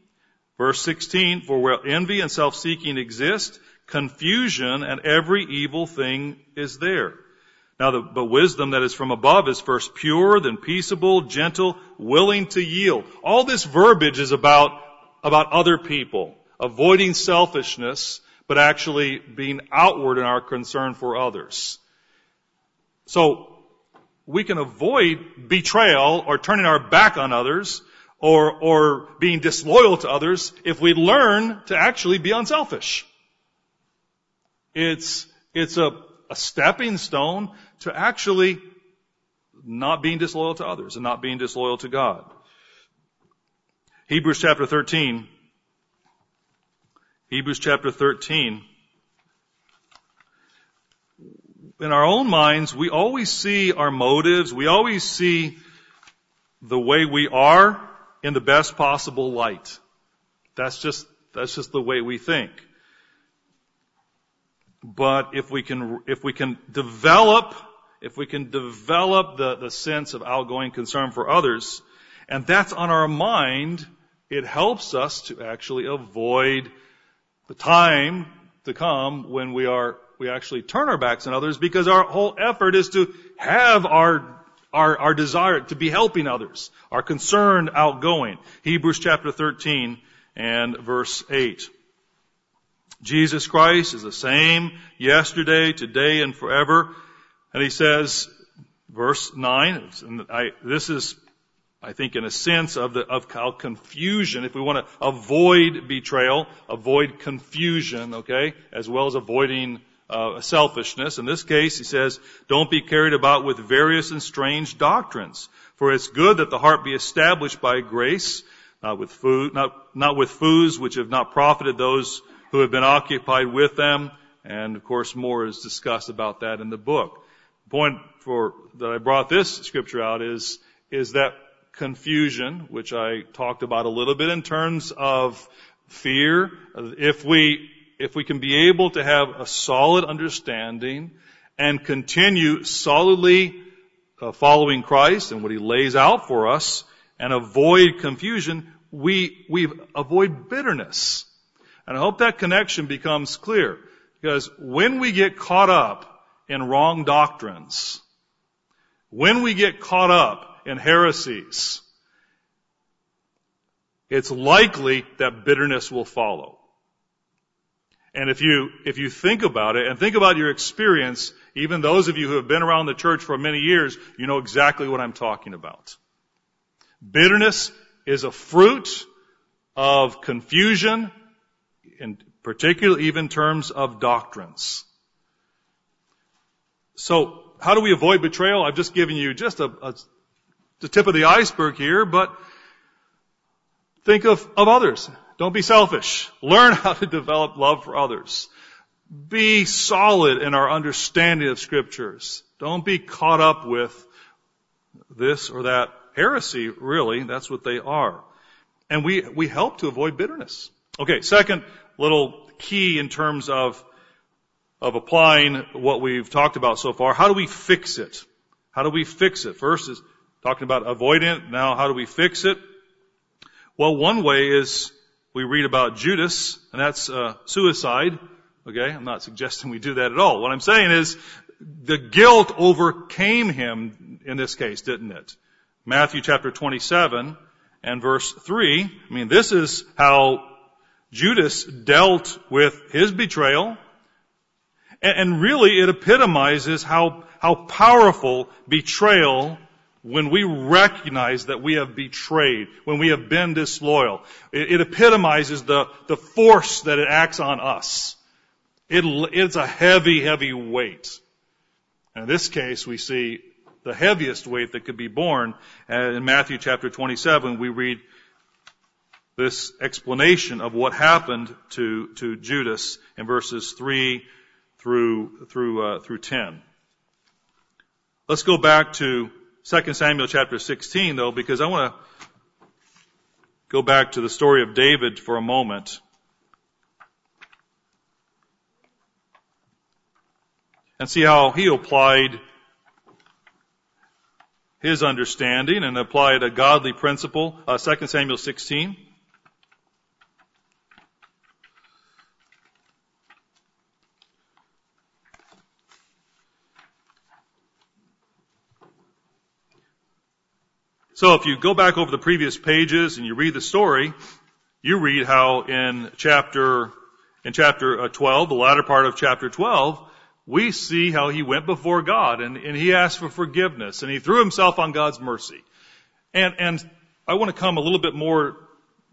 Speaker 1: Verse 16, for where envy and self-seeking exist, confusion and every evil thing is there. Now, the, but wisdom that is from above is first pure, then peaceable, gentle, willing to yield. All this verbiage is about, about other people, avoiding selfishness, but actually being outward in our concern for others. So, we can avoid betrayal or turning our back on others or, or being disloyal to others if we learn to actually be unselfish. It's, it's a, a stepping stone to actually not being disloyal to others and not being disloyal to God. Hebrews chapter 13. Hebrews chapter 13. In our own minds, we always see our motives, we always see the way we are in the best possible light. That's just, that's just the way we think. But if we can, if we can develop, if we can develop the, the sense of outgoing concern for others, and that's on our mind, it helps us to actually avoid the time to come when we are, we actually turn our backs on others because our whole effort is to have our our, our desire to be helping others, our concern outgoing. Hebrews chapter 13 and verse 8. Jesus Christ is the same yesterday, today, and forever. And he says, verse 9, I, this is, I think, in a sense of the, of how confusion, if we want to avoid betrayal, avoid confusion, okay, as well as avoiding uh, selfishness. In this case, he says, don't be carried about with various and strange doctrines. For it's good that the heart be established by grace, not with food, not, not with foods which have not profited those who have been occupied with them. And of course, more is discussed about that in the book. The point for, that I brought this scripture out is, is that confusion, which I talked about a little bit in terms of fear. If we, if we can be able to have a solid understanding and continue solidly uh, following Christ and what He lays out for us and avoid confusion, we, we avoid bitterness. And I hope that connection becomes clear. Because when we get caught up in wrong doctrines, when we get caught up in heresies, it's likely that bitterness will follow. And if you, if you think about it and think about your experience, even those of you who have been around the church for many years, you know exactly what I'm talking about. Bitterness is a fruit of confusion in particular even terms of doctrines. So, how do we avoid betrayal? I've just given you just a, a the tip of the iceberg here, but think of, of others. Don't be selfish. Learn [laughs] how to develop love for others. Be solid in our understanding of scriptures. Don't be caught up with this or that heresy, really. That's what they are. And we, we help to avoid bitterness. Okay, second little key in terms of, of applying what we've talked about so far. How do we fix it? How do we fix it? First is talking about avoidant. Now, how do we fix it? Well, one way is we read about Judas, and that's uh, suicide. Okay, I'm not suggesting we do that at all. What I'm saying is the guilt overcame him in this case, didn't it? Matthew chapter 27 and verse 3. I mean, this is how Judas dealt with his betrayal, and, really it epitomizes how, how powerful betrayal when we recognize that we have betrayed, when we have been disloyal. It, it epitomizes the, the force that it acts on us. It, it's a heavy, heavy weight. And in this case, we see the heaviest weight that could be borne. in Matthew chapter 27, we read, this explanation of what happened to, to Judas in verses 3 through, through, uh, through 10. Let's go back to 2 Samuel chapter 16 though, because I want to go back to the story of David for a moment. And see how he applied his understanding and applied a godly principle, uh, 2 Samuel 16. So if you go back over the previous pages and you read the story, you read how in chapter, in chapter uh, 12, the latter part of chapter 12, we see how he went before God and, and he asked for forgiveness and he threw himself on God's mercy. And, and I want to come a little bit more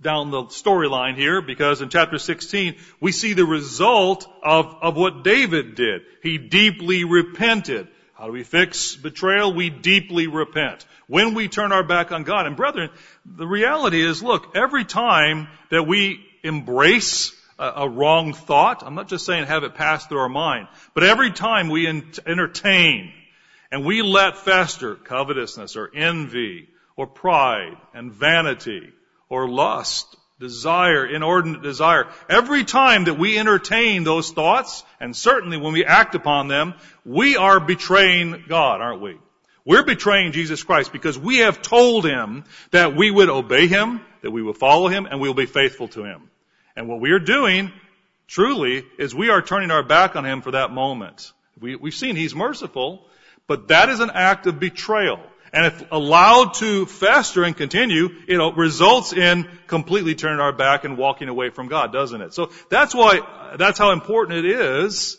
Speaker 1: down the storyline here because in chapter 16 we see the result of, of what David did. He deeply repented. How do we fix betrayal? We deeply repent. When we turn our back on God. And brethren, the reality is, look, every time that we embrace a, a wrong thought, I'm not just saying have it pass through our mind, but every time we entertain and we let fester covetousness or envy or pride and vanity or lust, desire, inordinate desire. Every time that we entertain those thoughts, and certainly when we act upon them, we are betraying God, aren't we? We're betraying Jesus Christ because we have told Him that we would obey Him, that we would follow Him, and we will be faithful to Him. And what we are doing, truly, is we are turning our back on Him for that moment. We, we've seen He's merciful, but that is an act of betrayal. And if allowed to fester and continue, it results in completely turning our back and walking away from God, doesn't it? So that's why, that's how important it is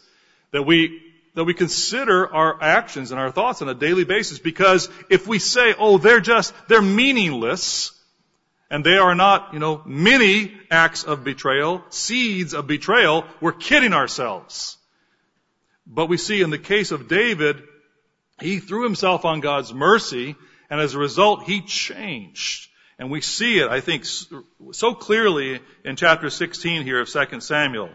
Speaker 1: that we, that we consider our actions and our thoughts on a daily basis because if we say, oh, they're just, they're meaningless, and they are not, you know, many acts of betrayal, seeds of betrayal, we're kidding ourselves. But we see in the case of David, he threw himself on God's mercy, and as a result, he changed. And we see it, I think, so clearly in chapter 16 here of 2 Samuel.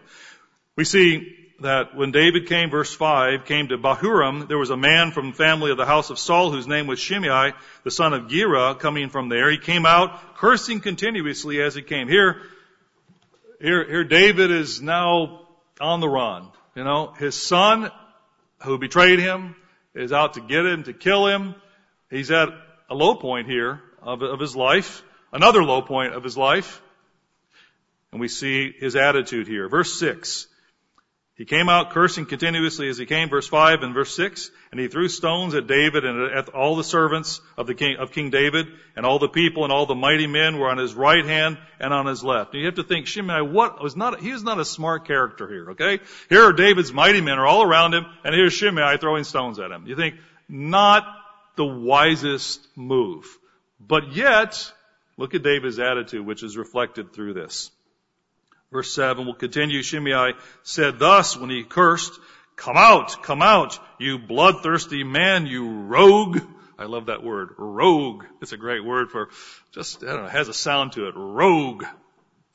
Speaker 1: We see that when David came, verse 5, came to Bahurim, there was a man from the family of the house of Saul whose name was Shimei, the son of Gera, coming from there. He came out cursing continuously as he came. Here, here, here David is now on the run. You know, his son who betrayed him, is out to get him, to kill him. He's at a low point here of, of his life, another low point of his life. And we see his attitude here. Verse 6. He came out cursing continuously as he came, verse 5 and verse 6, and he threw stones at David and at all the servants of the king, of King David, and all the people and all the mighty men were on his right hand and on his left. And you have to think, Shimei, what was not, he was not a smart character here, okay? Here are David's mighty men are all around him, and here's Shimei throwing stones at him. You think, not the wisest move. But yet, look at David's attitude, which is reflected through this. Verse 7 will continue. Shimei said thus when he cursed, Come out, come out, you bloodthirsty man, you rogue. I love that word, rogue. It's a great word for just, I don't know, has a sound to it. Rogue.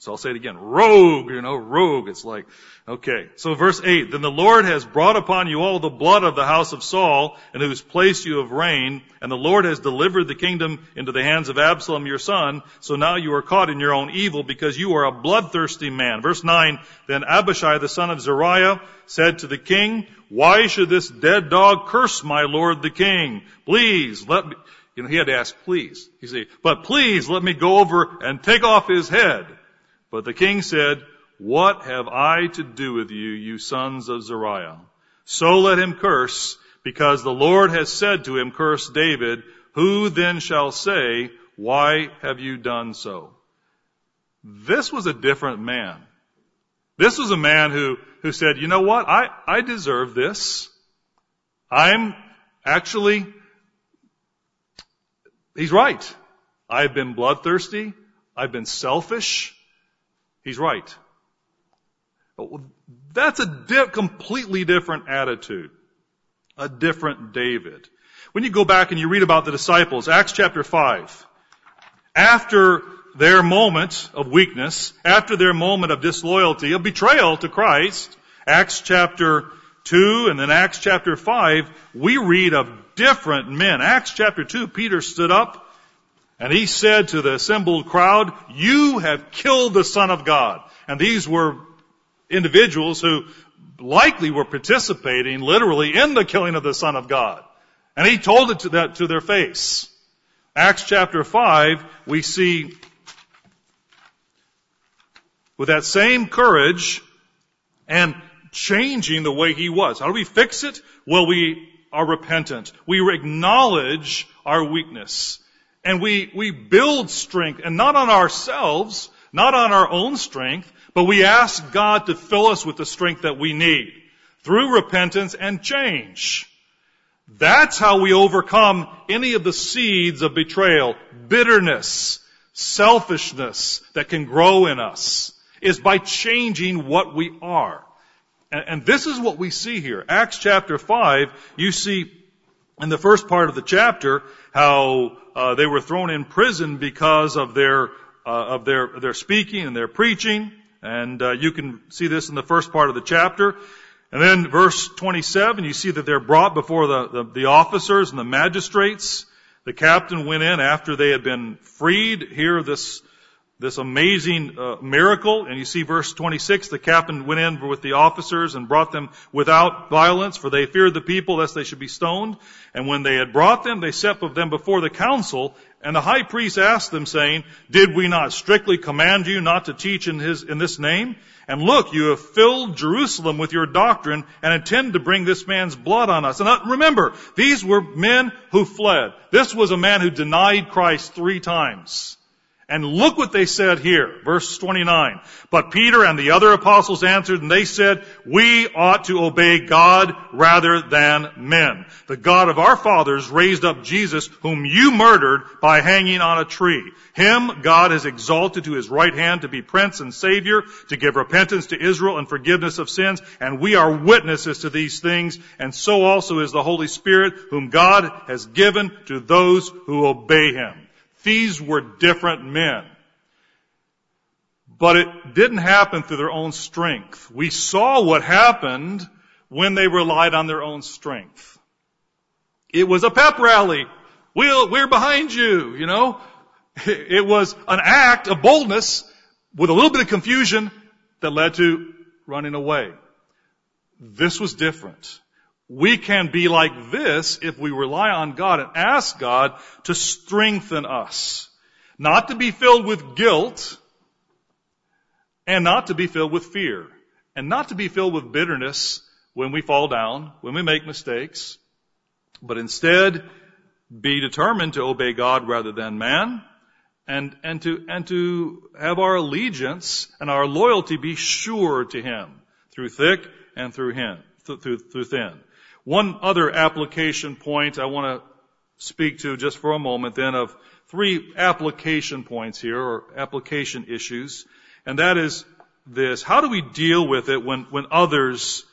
Speaker 1: So I'll say it again. Rogue, you know, rogue. It's like, okay. So verse 8, Then the Lord has brought upon you all the blood of the house of Saul, in whose place you have reigned, and the Lord has delivered the kingdom into the hands of Absalom your son, so now you are caught in your own evil, because you are a bloodthirsty man. Verse 9, Then Abishai the son of Zeruiah said to the king, Why should this dead dog curse my lord the king? Please, let me, you know, he had to ask please. He said, but please let me go over and take off his head. But the king said, What have I to do with you, you sons of Zeruiah? So let him curse, because the Lord has said to him, Curse David. Who then shall say, Why have you done so? This was a different man. This was a man who, who said, you know what? I, I deserve this. I'm actually, he's right. I've been bloodthirsty. I've been selfish. He's right. That's a di- completely different attitude. A different David. When you go back and you read about the disciples, Acts chapter 5, after their moment of weakness, after their moment of disloyalty, of betrayal to Christ, Acts chapter 2 and then Acts chapter 5, we read of different men. Acts chapter 2, Peter stood up and he said to the assembled crowd, You have killed the Son of God. And these were individuals who likely were participating literally in the killing of the Son of God. And he told it to, that, to their face. Acts chapter 5, we see with that same courage and changing the way he was. How do we fix it? Well, we are repentant. We acknowledge our weakness. And we, we build strength, and not on ourselves, not on our own strength, but we ask God to fill us with the strength that we need through repentance and change. That's how we overcome any of the seeds of betrayal, bitterness, selfishness that can grow in us, is by changing what we are. And, and this is what we see here. Acts chapter 5, you see in the first part of the chapter how uh, they were thrown in prison because of their uh, of their their speaking and their preaching, and uh, you can see this in the first part of the chapter. And then verse 27, you see that they're brought before the, the, the officers and the magistrates. The captain went in after they had been freed. Here, this this amazing uh, miracle. And you see verse 26, the captain went in with the officers and brought them without violence, for they feared the people lest they should be stoned. And when they had brought them, they set them before the council. And the high priest asked them, saying, Did we not strictly command you not to teach in his in this name? And look, you have filled Jerusalem with your doctrine and intend to bring this man's blood on us. And uh, remember, these were men who fled. This was a man who denied Christ three times. And look what they said here, verse 29. But Peter and the other apostles answered and they said, we ought to obey God rather than men. The God of our fathers raised up Jesus whom you murdered by hanging on a tree. Him God has exalted to his right hand to be prince and savior, to give repentance to Israel and forgiveness of sins. And we are witnesses to these things. And so also is the Holy Spirit whom God has given to those who obey him. These were different men. But it didn't happen through their own strength. We saw what happened when they relied on their own strength. It was a pep rally. We'll, we're behind you, you know. [laughs] It was an act of boldness with a little bit of confusion that led to running away. This was different. We can be like this if we rely on God and ask God to strengthen us. Not to be filled with guilt and not to be filled with fear and not to be filled with bitterness when we fall down, when we make mistakes, but instead be determined to obey God rather than man and, and to, and to have our allegiance and our loyalty be sure to Him through thick and through him, through, through thin. One other application point I want to speak to just for a moment then of three application points here or application issues. And that is this. How do we deal with it when, when others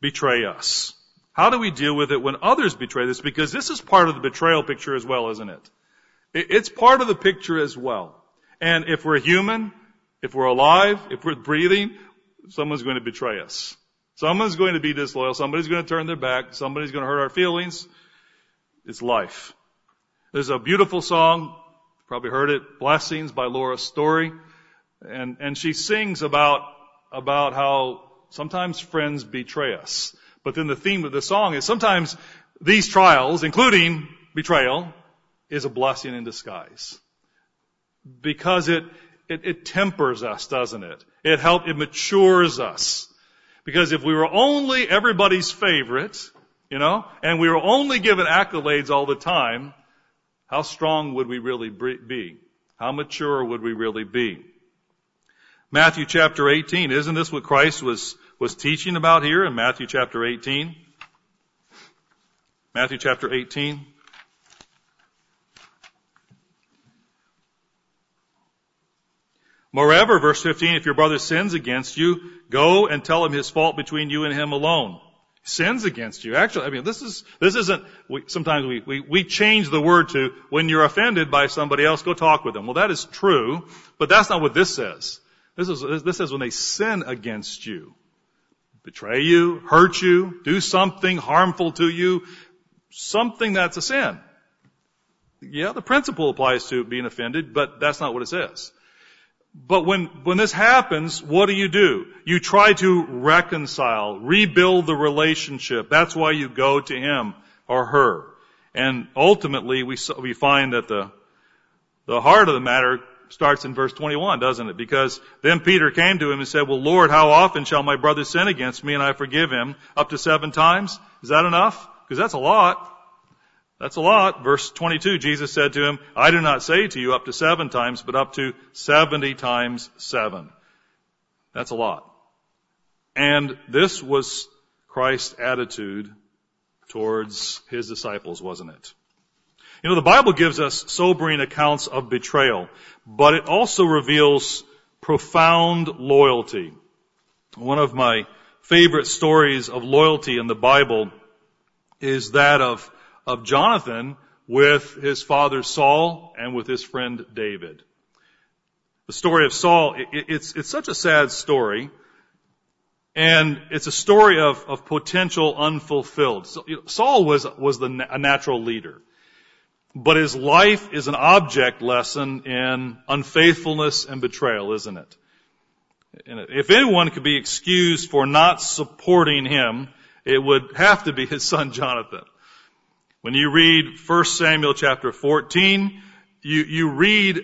Speaker 1: betray us? How do we deal with it when others betray us? Because this is part of the betrayal picture as well, isn't it? It's part of the picture as well. And if we're human, if we're alive, if we're breathing, someone's going to betray us. Someone's going to be disloyal. Somebody's going to turn their back. Somebody's going to hurt our feelings. It's life. There's a beautiful song. Probably heard it. Blessings by Laura Story. And, and she sings about, about how sometimes friends betray us. But then the theme of the song is sometimes these trials, including betrayal, is a blessing in disguise. Because it, it, it tempers us, doesn't it? It helps, it matures us. Because if we were only everybody's favorite, you know, and we were only given accolades all the time, how strong would we really be? How mature would we really be? Matthew chapter 18, isn't this what Christ was, was teaching about here in Matthew chapter 18? Matthew chapter 18. Moreover, verse 15, if your brother sins against you, go and tell him his fault between you and him alone. Sins against you. Actually, I mean, this is, this isn't, we, sometimes we, we, we change the word to, when you're offended by somebody else, go talk with them. Well, that is true, but that's not what this says. This is, this says when they sin against you. Betray you, hurt you, do something harmful to you, something that's a sin. Yeah, the principle applies to being offended, but that's not what it says. But when, when this happens, what do you do? You try to reconcile, rebuild the relationship. That's why you go to him or her. And ultimately, we, we find that the, the heart of the matter starts in verse 21, doesn't it? Because then Peter came to him and said, well, Lord, how often shall my brother sin against me and I forgive him? Up to seven times? Is that enough? Because that's a lot. That's a lot. Verse 22, Jesus said to him, I do not say to you up to seven times, but up to 70 times seven. That's a lot. And this was Christ's attitude towards his disciples, wasn't it? You know, the Bible gives us sobering accounts of betrayal, but it also reveals profound loyalty. One of my favorite stories of loyalty in the Bible is that of of Jonathan with his father Saul and with his friend David. The story of Saul, it, it's, it's such a sad story. And it's a story of, of potential unfulfilled. So, Saul was, was the, a natural leader. But his life is an object lesson in unfaithfulness and betrayal, isn't it? And if anyone could be excused for not supporting him, it would have to be his son Jonathan. When you read 1 Samuel chapter 14, you, you read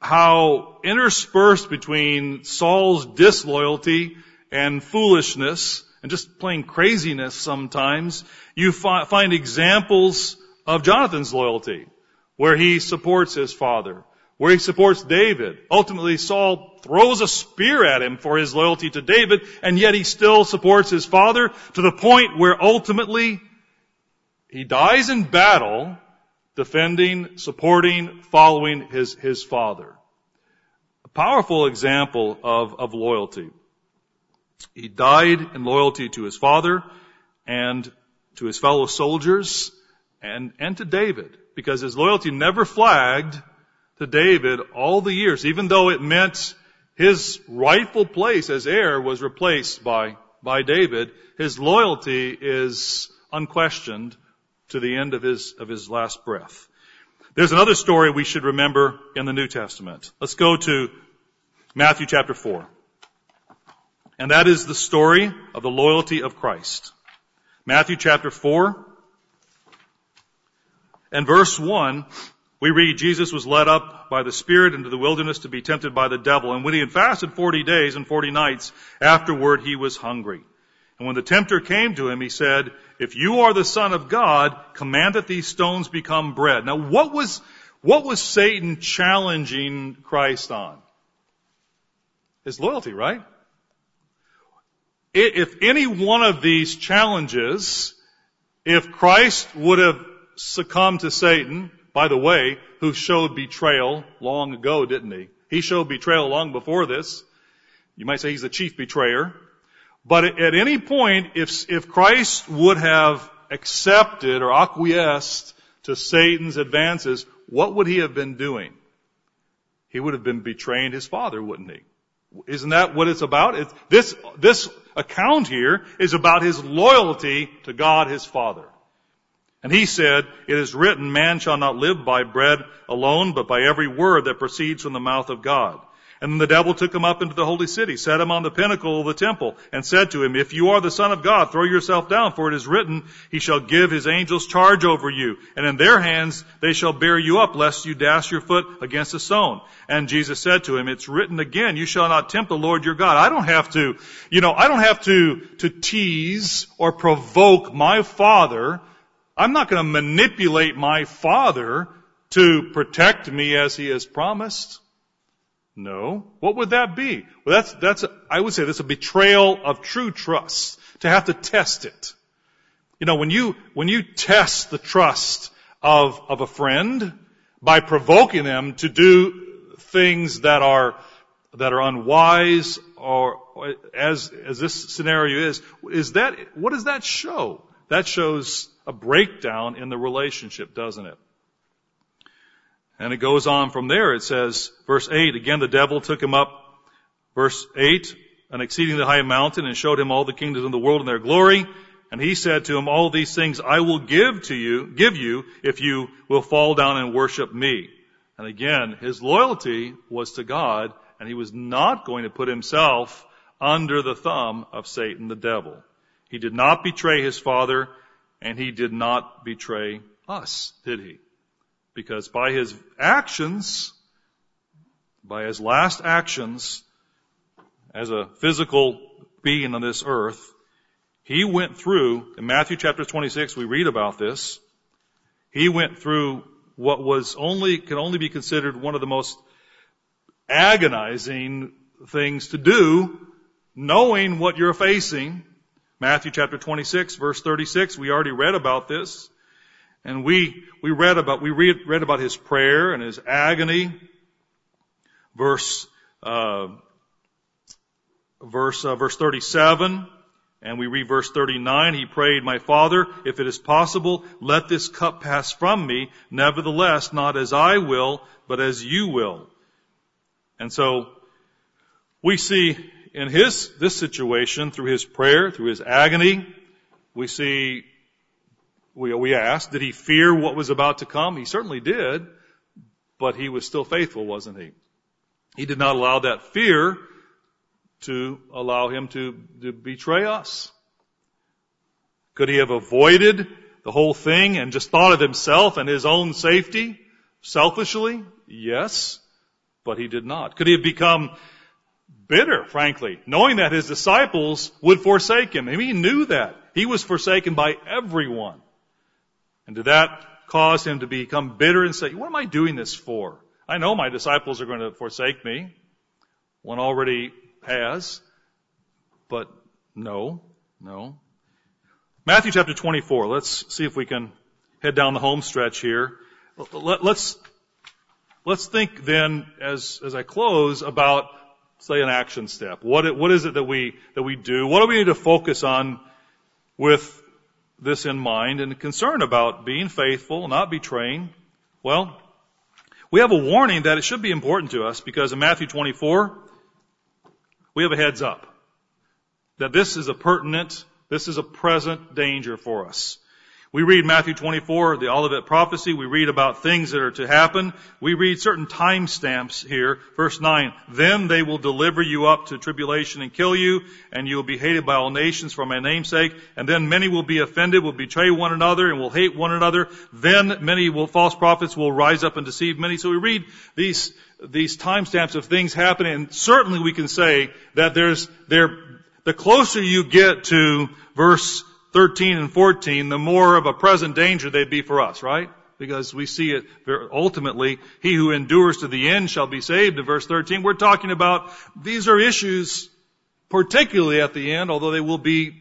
Speaker 1: how interspersed between Saul's disloyalty and foolishness and just plain craziness sometimes, you fi- find examples of Jonathan's loyalty, where he supports his father, where he supports David. Ultimately, Saul throws a spear at him for his loyalty to David, and yet he still supports his father to the point where ultimately he dies in battle defending, supporting, following his, his father. A powerful example of, of loyalty. He died in loyalty to his father and to his fellow soldiers and, and to David because his loyalty never flagged to David all the years, even though it meant his rightful place as heir was replaced by, by David. His loyalty is unquestioned to the end of his, of his last breath. There's another story we should remember in the New Testament. Let's go to Matthew chapter 4. And that is the story of the loyalty of Christ. Matthew chapter 4 and verse 1, we read Jesus was led up by the Spirit into the wilderness to be tempted by the devil. And when he had fasted 40 days and 40 nights, afterward he was hungry. And when the tempter came to him, he said, if you are the son of God, command that these stones become bread. Now what was, what was Satan challenging Christ on? His loyalty, right? If any one of these challenges, if Christ would have succumbed to Satan, by the way, who showed betrayal long ago, didn't he? He showed betrayal long before this. You might say he's the chief betrayer. But at any point, if, if Christ would have accepted or acquiesced to Satan's advances, what would he have been doing? He would have been betraying his father, wouldn't he? Isn't that what it's about? It's, this, this account here is about his loyalty to God his Father. And he said, it is written, man shall not live by bread alone, but by every word that proceeds from the mouth of God. And the devil took him up into the holy city, set him on the pinnacle of the temple, and said to him, If you are the Son of God, throw yourself down, for it is written, He shall give His angels charge over you, and in their hands they shall bear you up, lest you dash your foot against a stone. And Jesus said to him, It's written again, You shall not tempt the Lord your God. I don't have to, you know, I don't have to, to tease or provoke my Father. I'm not going to manipulate my Father to protect me as He has promised. No. What would that be? Well, that's, that's, a, I would say that's a betrayal of true trust. To have to test it. You know, when you, when you test the trust of, of a friend by provoking them to do things that are, that are unwise or, or as, as this scenario is, is that, what does that show? That shows a breakdown in the relationship, doesn't it? And it goes on from there. It says, verse 8, again the devil took him up, verse 8, an exceedingly high mountain and showed him all the kingdoms of the world and their glory. And he said to him, all these things I will give to you, give you if you will fall down and worship me. And again, his loyalty was to God and he was not going to put himself under the thumb of Satan the devil. He did not betray his father, and he did not betray us, did he? Because by his actions, by his last actions, as a physical being on this earth, he went through, in Matthew chapter 26, we read about this, he went through what was only, can only be considered one of the most agonizing things to do, knowing what you're facing. Matthew chapter 26 verse 36, we already read about this. And we, we read about, we read, read about his prayer and his agony. Verse, uh, verse, uh, verse 37. And we read verse 39, he prayed, My Father, if it is possible, let this cup pass from me. Nevertheless, not as I will, but as you will. And so, we see in his, this situation, through his prayer, through his agony, we see, we, we ask, did he fear what was about to come? He certainly did, but he was still faithful, wasn't he? He did not allow that fear to allow him to, to betray us. Could he have avoided the whole thing and just thought of himself and his own safety selfishly? Yes, but he did not. Could he have become bitter, frankly, knowing that his disciples would forsake him? I mean, he knew that. He was forsaken by everyone. And did that cause him to become bitter and say, what am I doing this for? I know my disciples are going to forsake me. One already has. But no, no. Matthew chapter 24. Let's see if we can head down the home stretch here. Let, us let's think then, as as I close, about say an action step. What what is it that we that we do? What do we need to focus on with this in mind and concern about being faithful, not betraying? Well, we have a warning that it should be important to us because in Matthew 24, we have a heads up that this is a pertinent, this is a present danger for us. We read Matthew 24, the Olivet prophecy. We read about things that are to happen. We read certain time stamps here. Verse 9, then they will deliver you up to tribulation and kill you, and you will be hated by all nations for my name's sake. And then many will be offended, will betray one another, and will hate one another. Then many will, false prophets will rise up and deceive many. So we read these, these time stamps of things happening, and certainly we can say that there's, there, the closer you get to verse 13 and 14, the more of a present danger they'd be for us, right? Because we see it ultimately, he who endures to the end shall be saved in verse 13. We're talking about these are issues particularly at the end, although they will be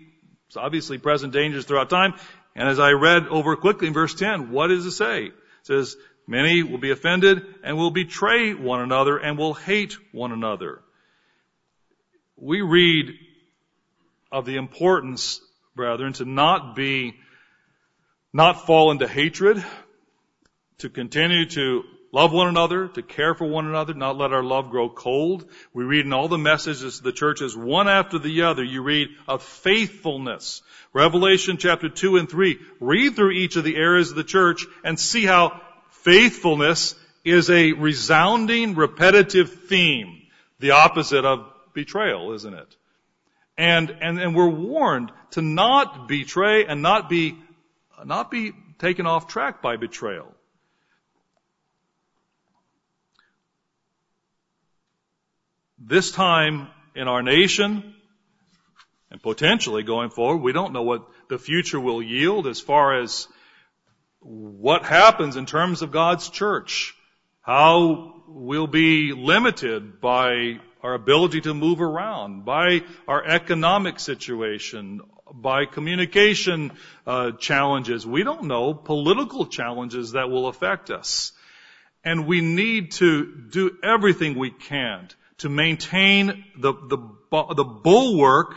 Speaker 1: obviously present dangers throughout time. And as I read over quickly in verse 10, what does it say? It says, many will be offended and will betray one another and will hate one another. We read of the importance brethren, to not be, not fall into hatred, to continue to love one another, to care for one another, not let our love grow cold. We read in all the messages of the churches, one after the other, you read of faithfulness. Revelation chapter 2 and 3. Read through each of the areas of the church and see how faithfulness is a resounding, repetitive theme. The opposite of betrayal, isn't it? And, and, and we're warned to not betray and not be, not be taken off track by betrayal. This time in our nation, and potentially going forward, we don't know what the future will yield as far as what happens in terms of God's church. How we'll be limited by our ability to move around, by our economic situation, by communication uh, challenges. We don't know political challenges that will affect us. And we need to do everything we can to maintain the, the, the bulwark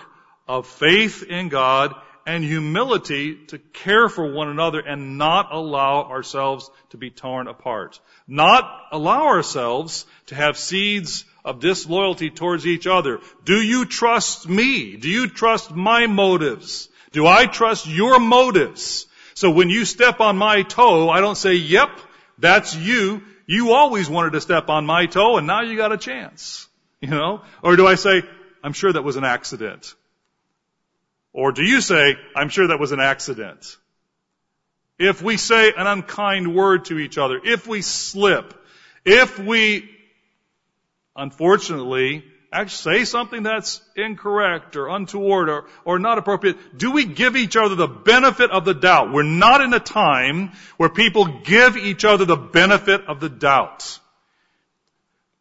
Speaker 1: of faith in God and humility to care for one another and not allow ourselves to be torn apart. Not allow ourselves to have seeds of disloyalty towards each other. Do you trust me? Do you trust my motives? Do I trust your motives? So when you step on my toe, I don't say, yep, that's you. You always wanted to step on my toe and now you got a chance. You know? Or do I say, I'm sure that was an accident? Or do you say, I'm sure that was an accident? If we say an unkind word to each other, if we slip, if we, unfortunately, actually say something that's incorrect or untoward or, or not appropriate, do we give each other the benefit of the doubt? We're not in a time where people give each other the benefit of the doubt.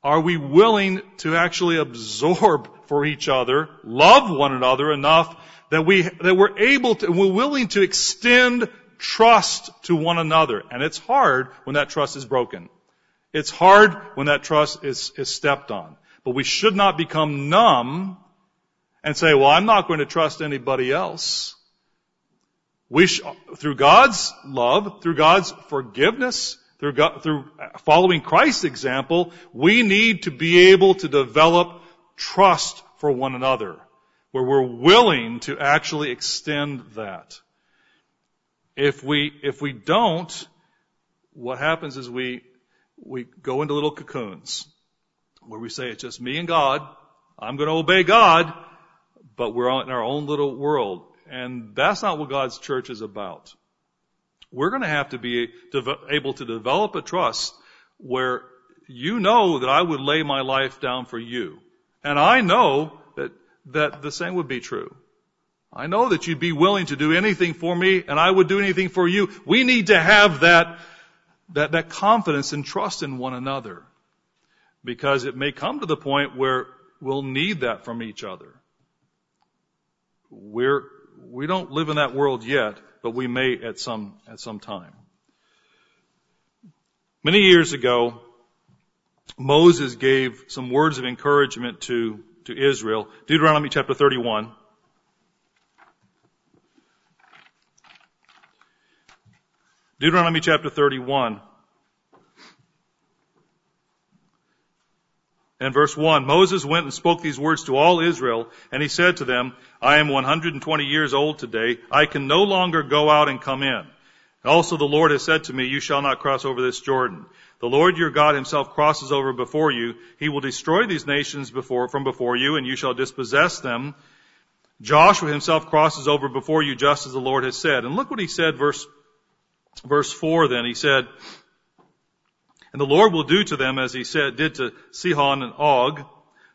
Speaker 1: Are we willing to actually absorb for each other, love one another enough that we, that we're able to, we're willing to extend trust to one another. And it's hard when that trust is broken. It's hard when that trust is, is stepped on. But we should not become numb and say, well, I'm not going to trust anybody else. We sh- through God's love, through God's forgiveness, through, God, through uh, following Christ's example, we need to be able to develop trust for one another, where we're willing to actually extend that. If we, if we don't, what happens is we, we go into little cocoons where we say it's just me and God. I'm going to obey God, but we're in our own little world. And that's not what God's church is about. We're going to have to be able to develop a trust where you know that I would lay my life down for you. And I know that, that the same would be true. I know that you'd be willing to do anything for me and I would do anything for you. We need to have that, that, that confidence and trust in one another because it may come to the point where we'll need that from each other. We're, we don't live in that world yet, but we may at some, at some time. Many years ago, Moses gave some words of encouragement to, to Israel. Deuteronomy chapter 31. Deuteronomy chapter 31. And verse 1, Moses went and spoke these words to all Israel, and he said to them, I am 120 years old today. I can no longer go out and come in. Also the Lord has said to me, you shall not cross over this Jordan. The Lord your God himself crosses over before you. He will destroy these nations before, from before you, and you shall dispossess them. Joshua himself crosses over before you just as the Lord has said. And look what he said, verse Verse 4 then, he said, And the Lord will do to them as he said, did to Sihon and Og,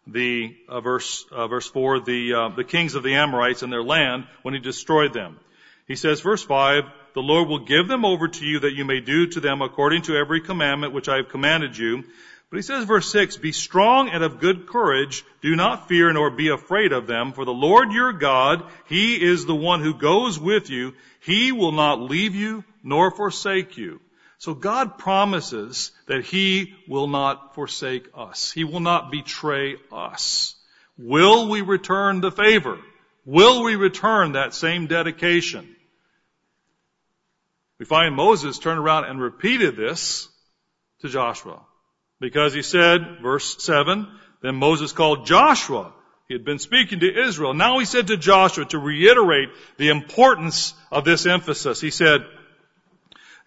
Speaker 1: the, uh, verse, uh, verse 4, the, uh, the kings of the Amorites and their land when he destroyed them. He says, verse 5, the Lord will give them over to you that you may do to them according to every commandment which I have commanded you. But he says, verse 6, Be strong and of good courage. Do not fear nor be afraid of them. For the Lord your God, He is the one who goes with you. He will not leave you nor forsake you. So God promises that He will not forsake us. He will not betray us. Will we return the favor? Will we return that same dedication? We find Moses turned around and repeated this to Joshua. Because he said, verse 7, then Moses called Joshua. He had been speaking to Israel. Now he said to Joshua to reiterate the importance of this emphasis. He said,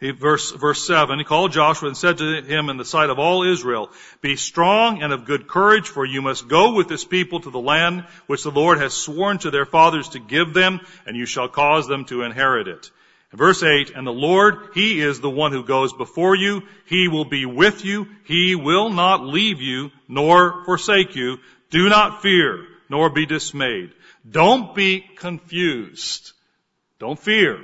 Speaker 1: verse, verse 7, he called Joshua and said to him in the sight of all Israel, Be strong and of good courage, for you must go with this people to the land which the Lord has sworn to their fathers to give them, and you shall cause them to inherit it. Verse 8, and the Lord, He is the one who goes before you. He will be with you. He will not leave you nor forsake you. Do not fear nor be dismayed. Don't be confused. Don't fear.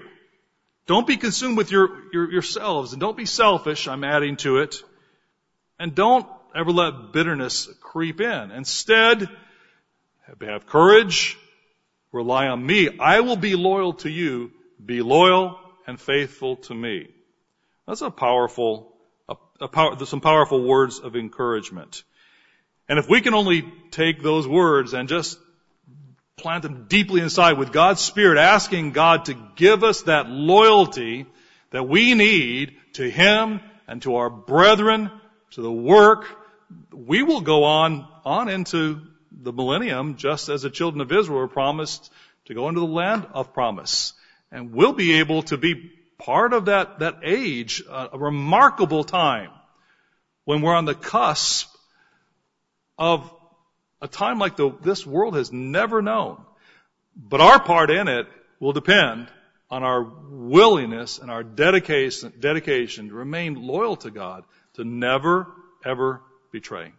Speaker 1: Don't be consumed with your, your, yourselves and don't be selfish. I'm adding to it. And don't ever let bitterness creep in. Instead, have courage. Rely on me. I will be loyal to you. Be loyal and faithful to me. That's a powerful, a, a power, some powerful words of encouragement. And if we can only take those words and just plant them deeply inside with God's Spirit, asking God to give us that loyalty that we need to Him and to our brethren, to the work, we will go on, on into the millennium just as the children of Israel were promised to go into the land of promise. And we'll be able to be part of that, that age, uh, a remarkable time when we're on the cusp of A time like the, this world has never known. But our part in it will depend on our willingness and our dedication, dedication to remain loyal to God, to never, ever betray.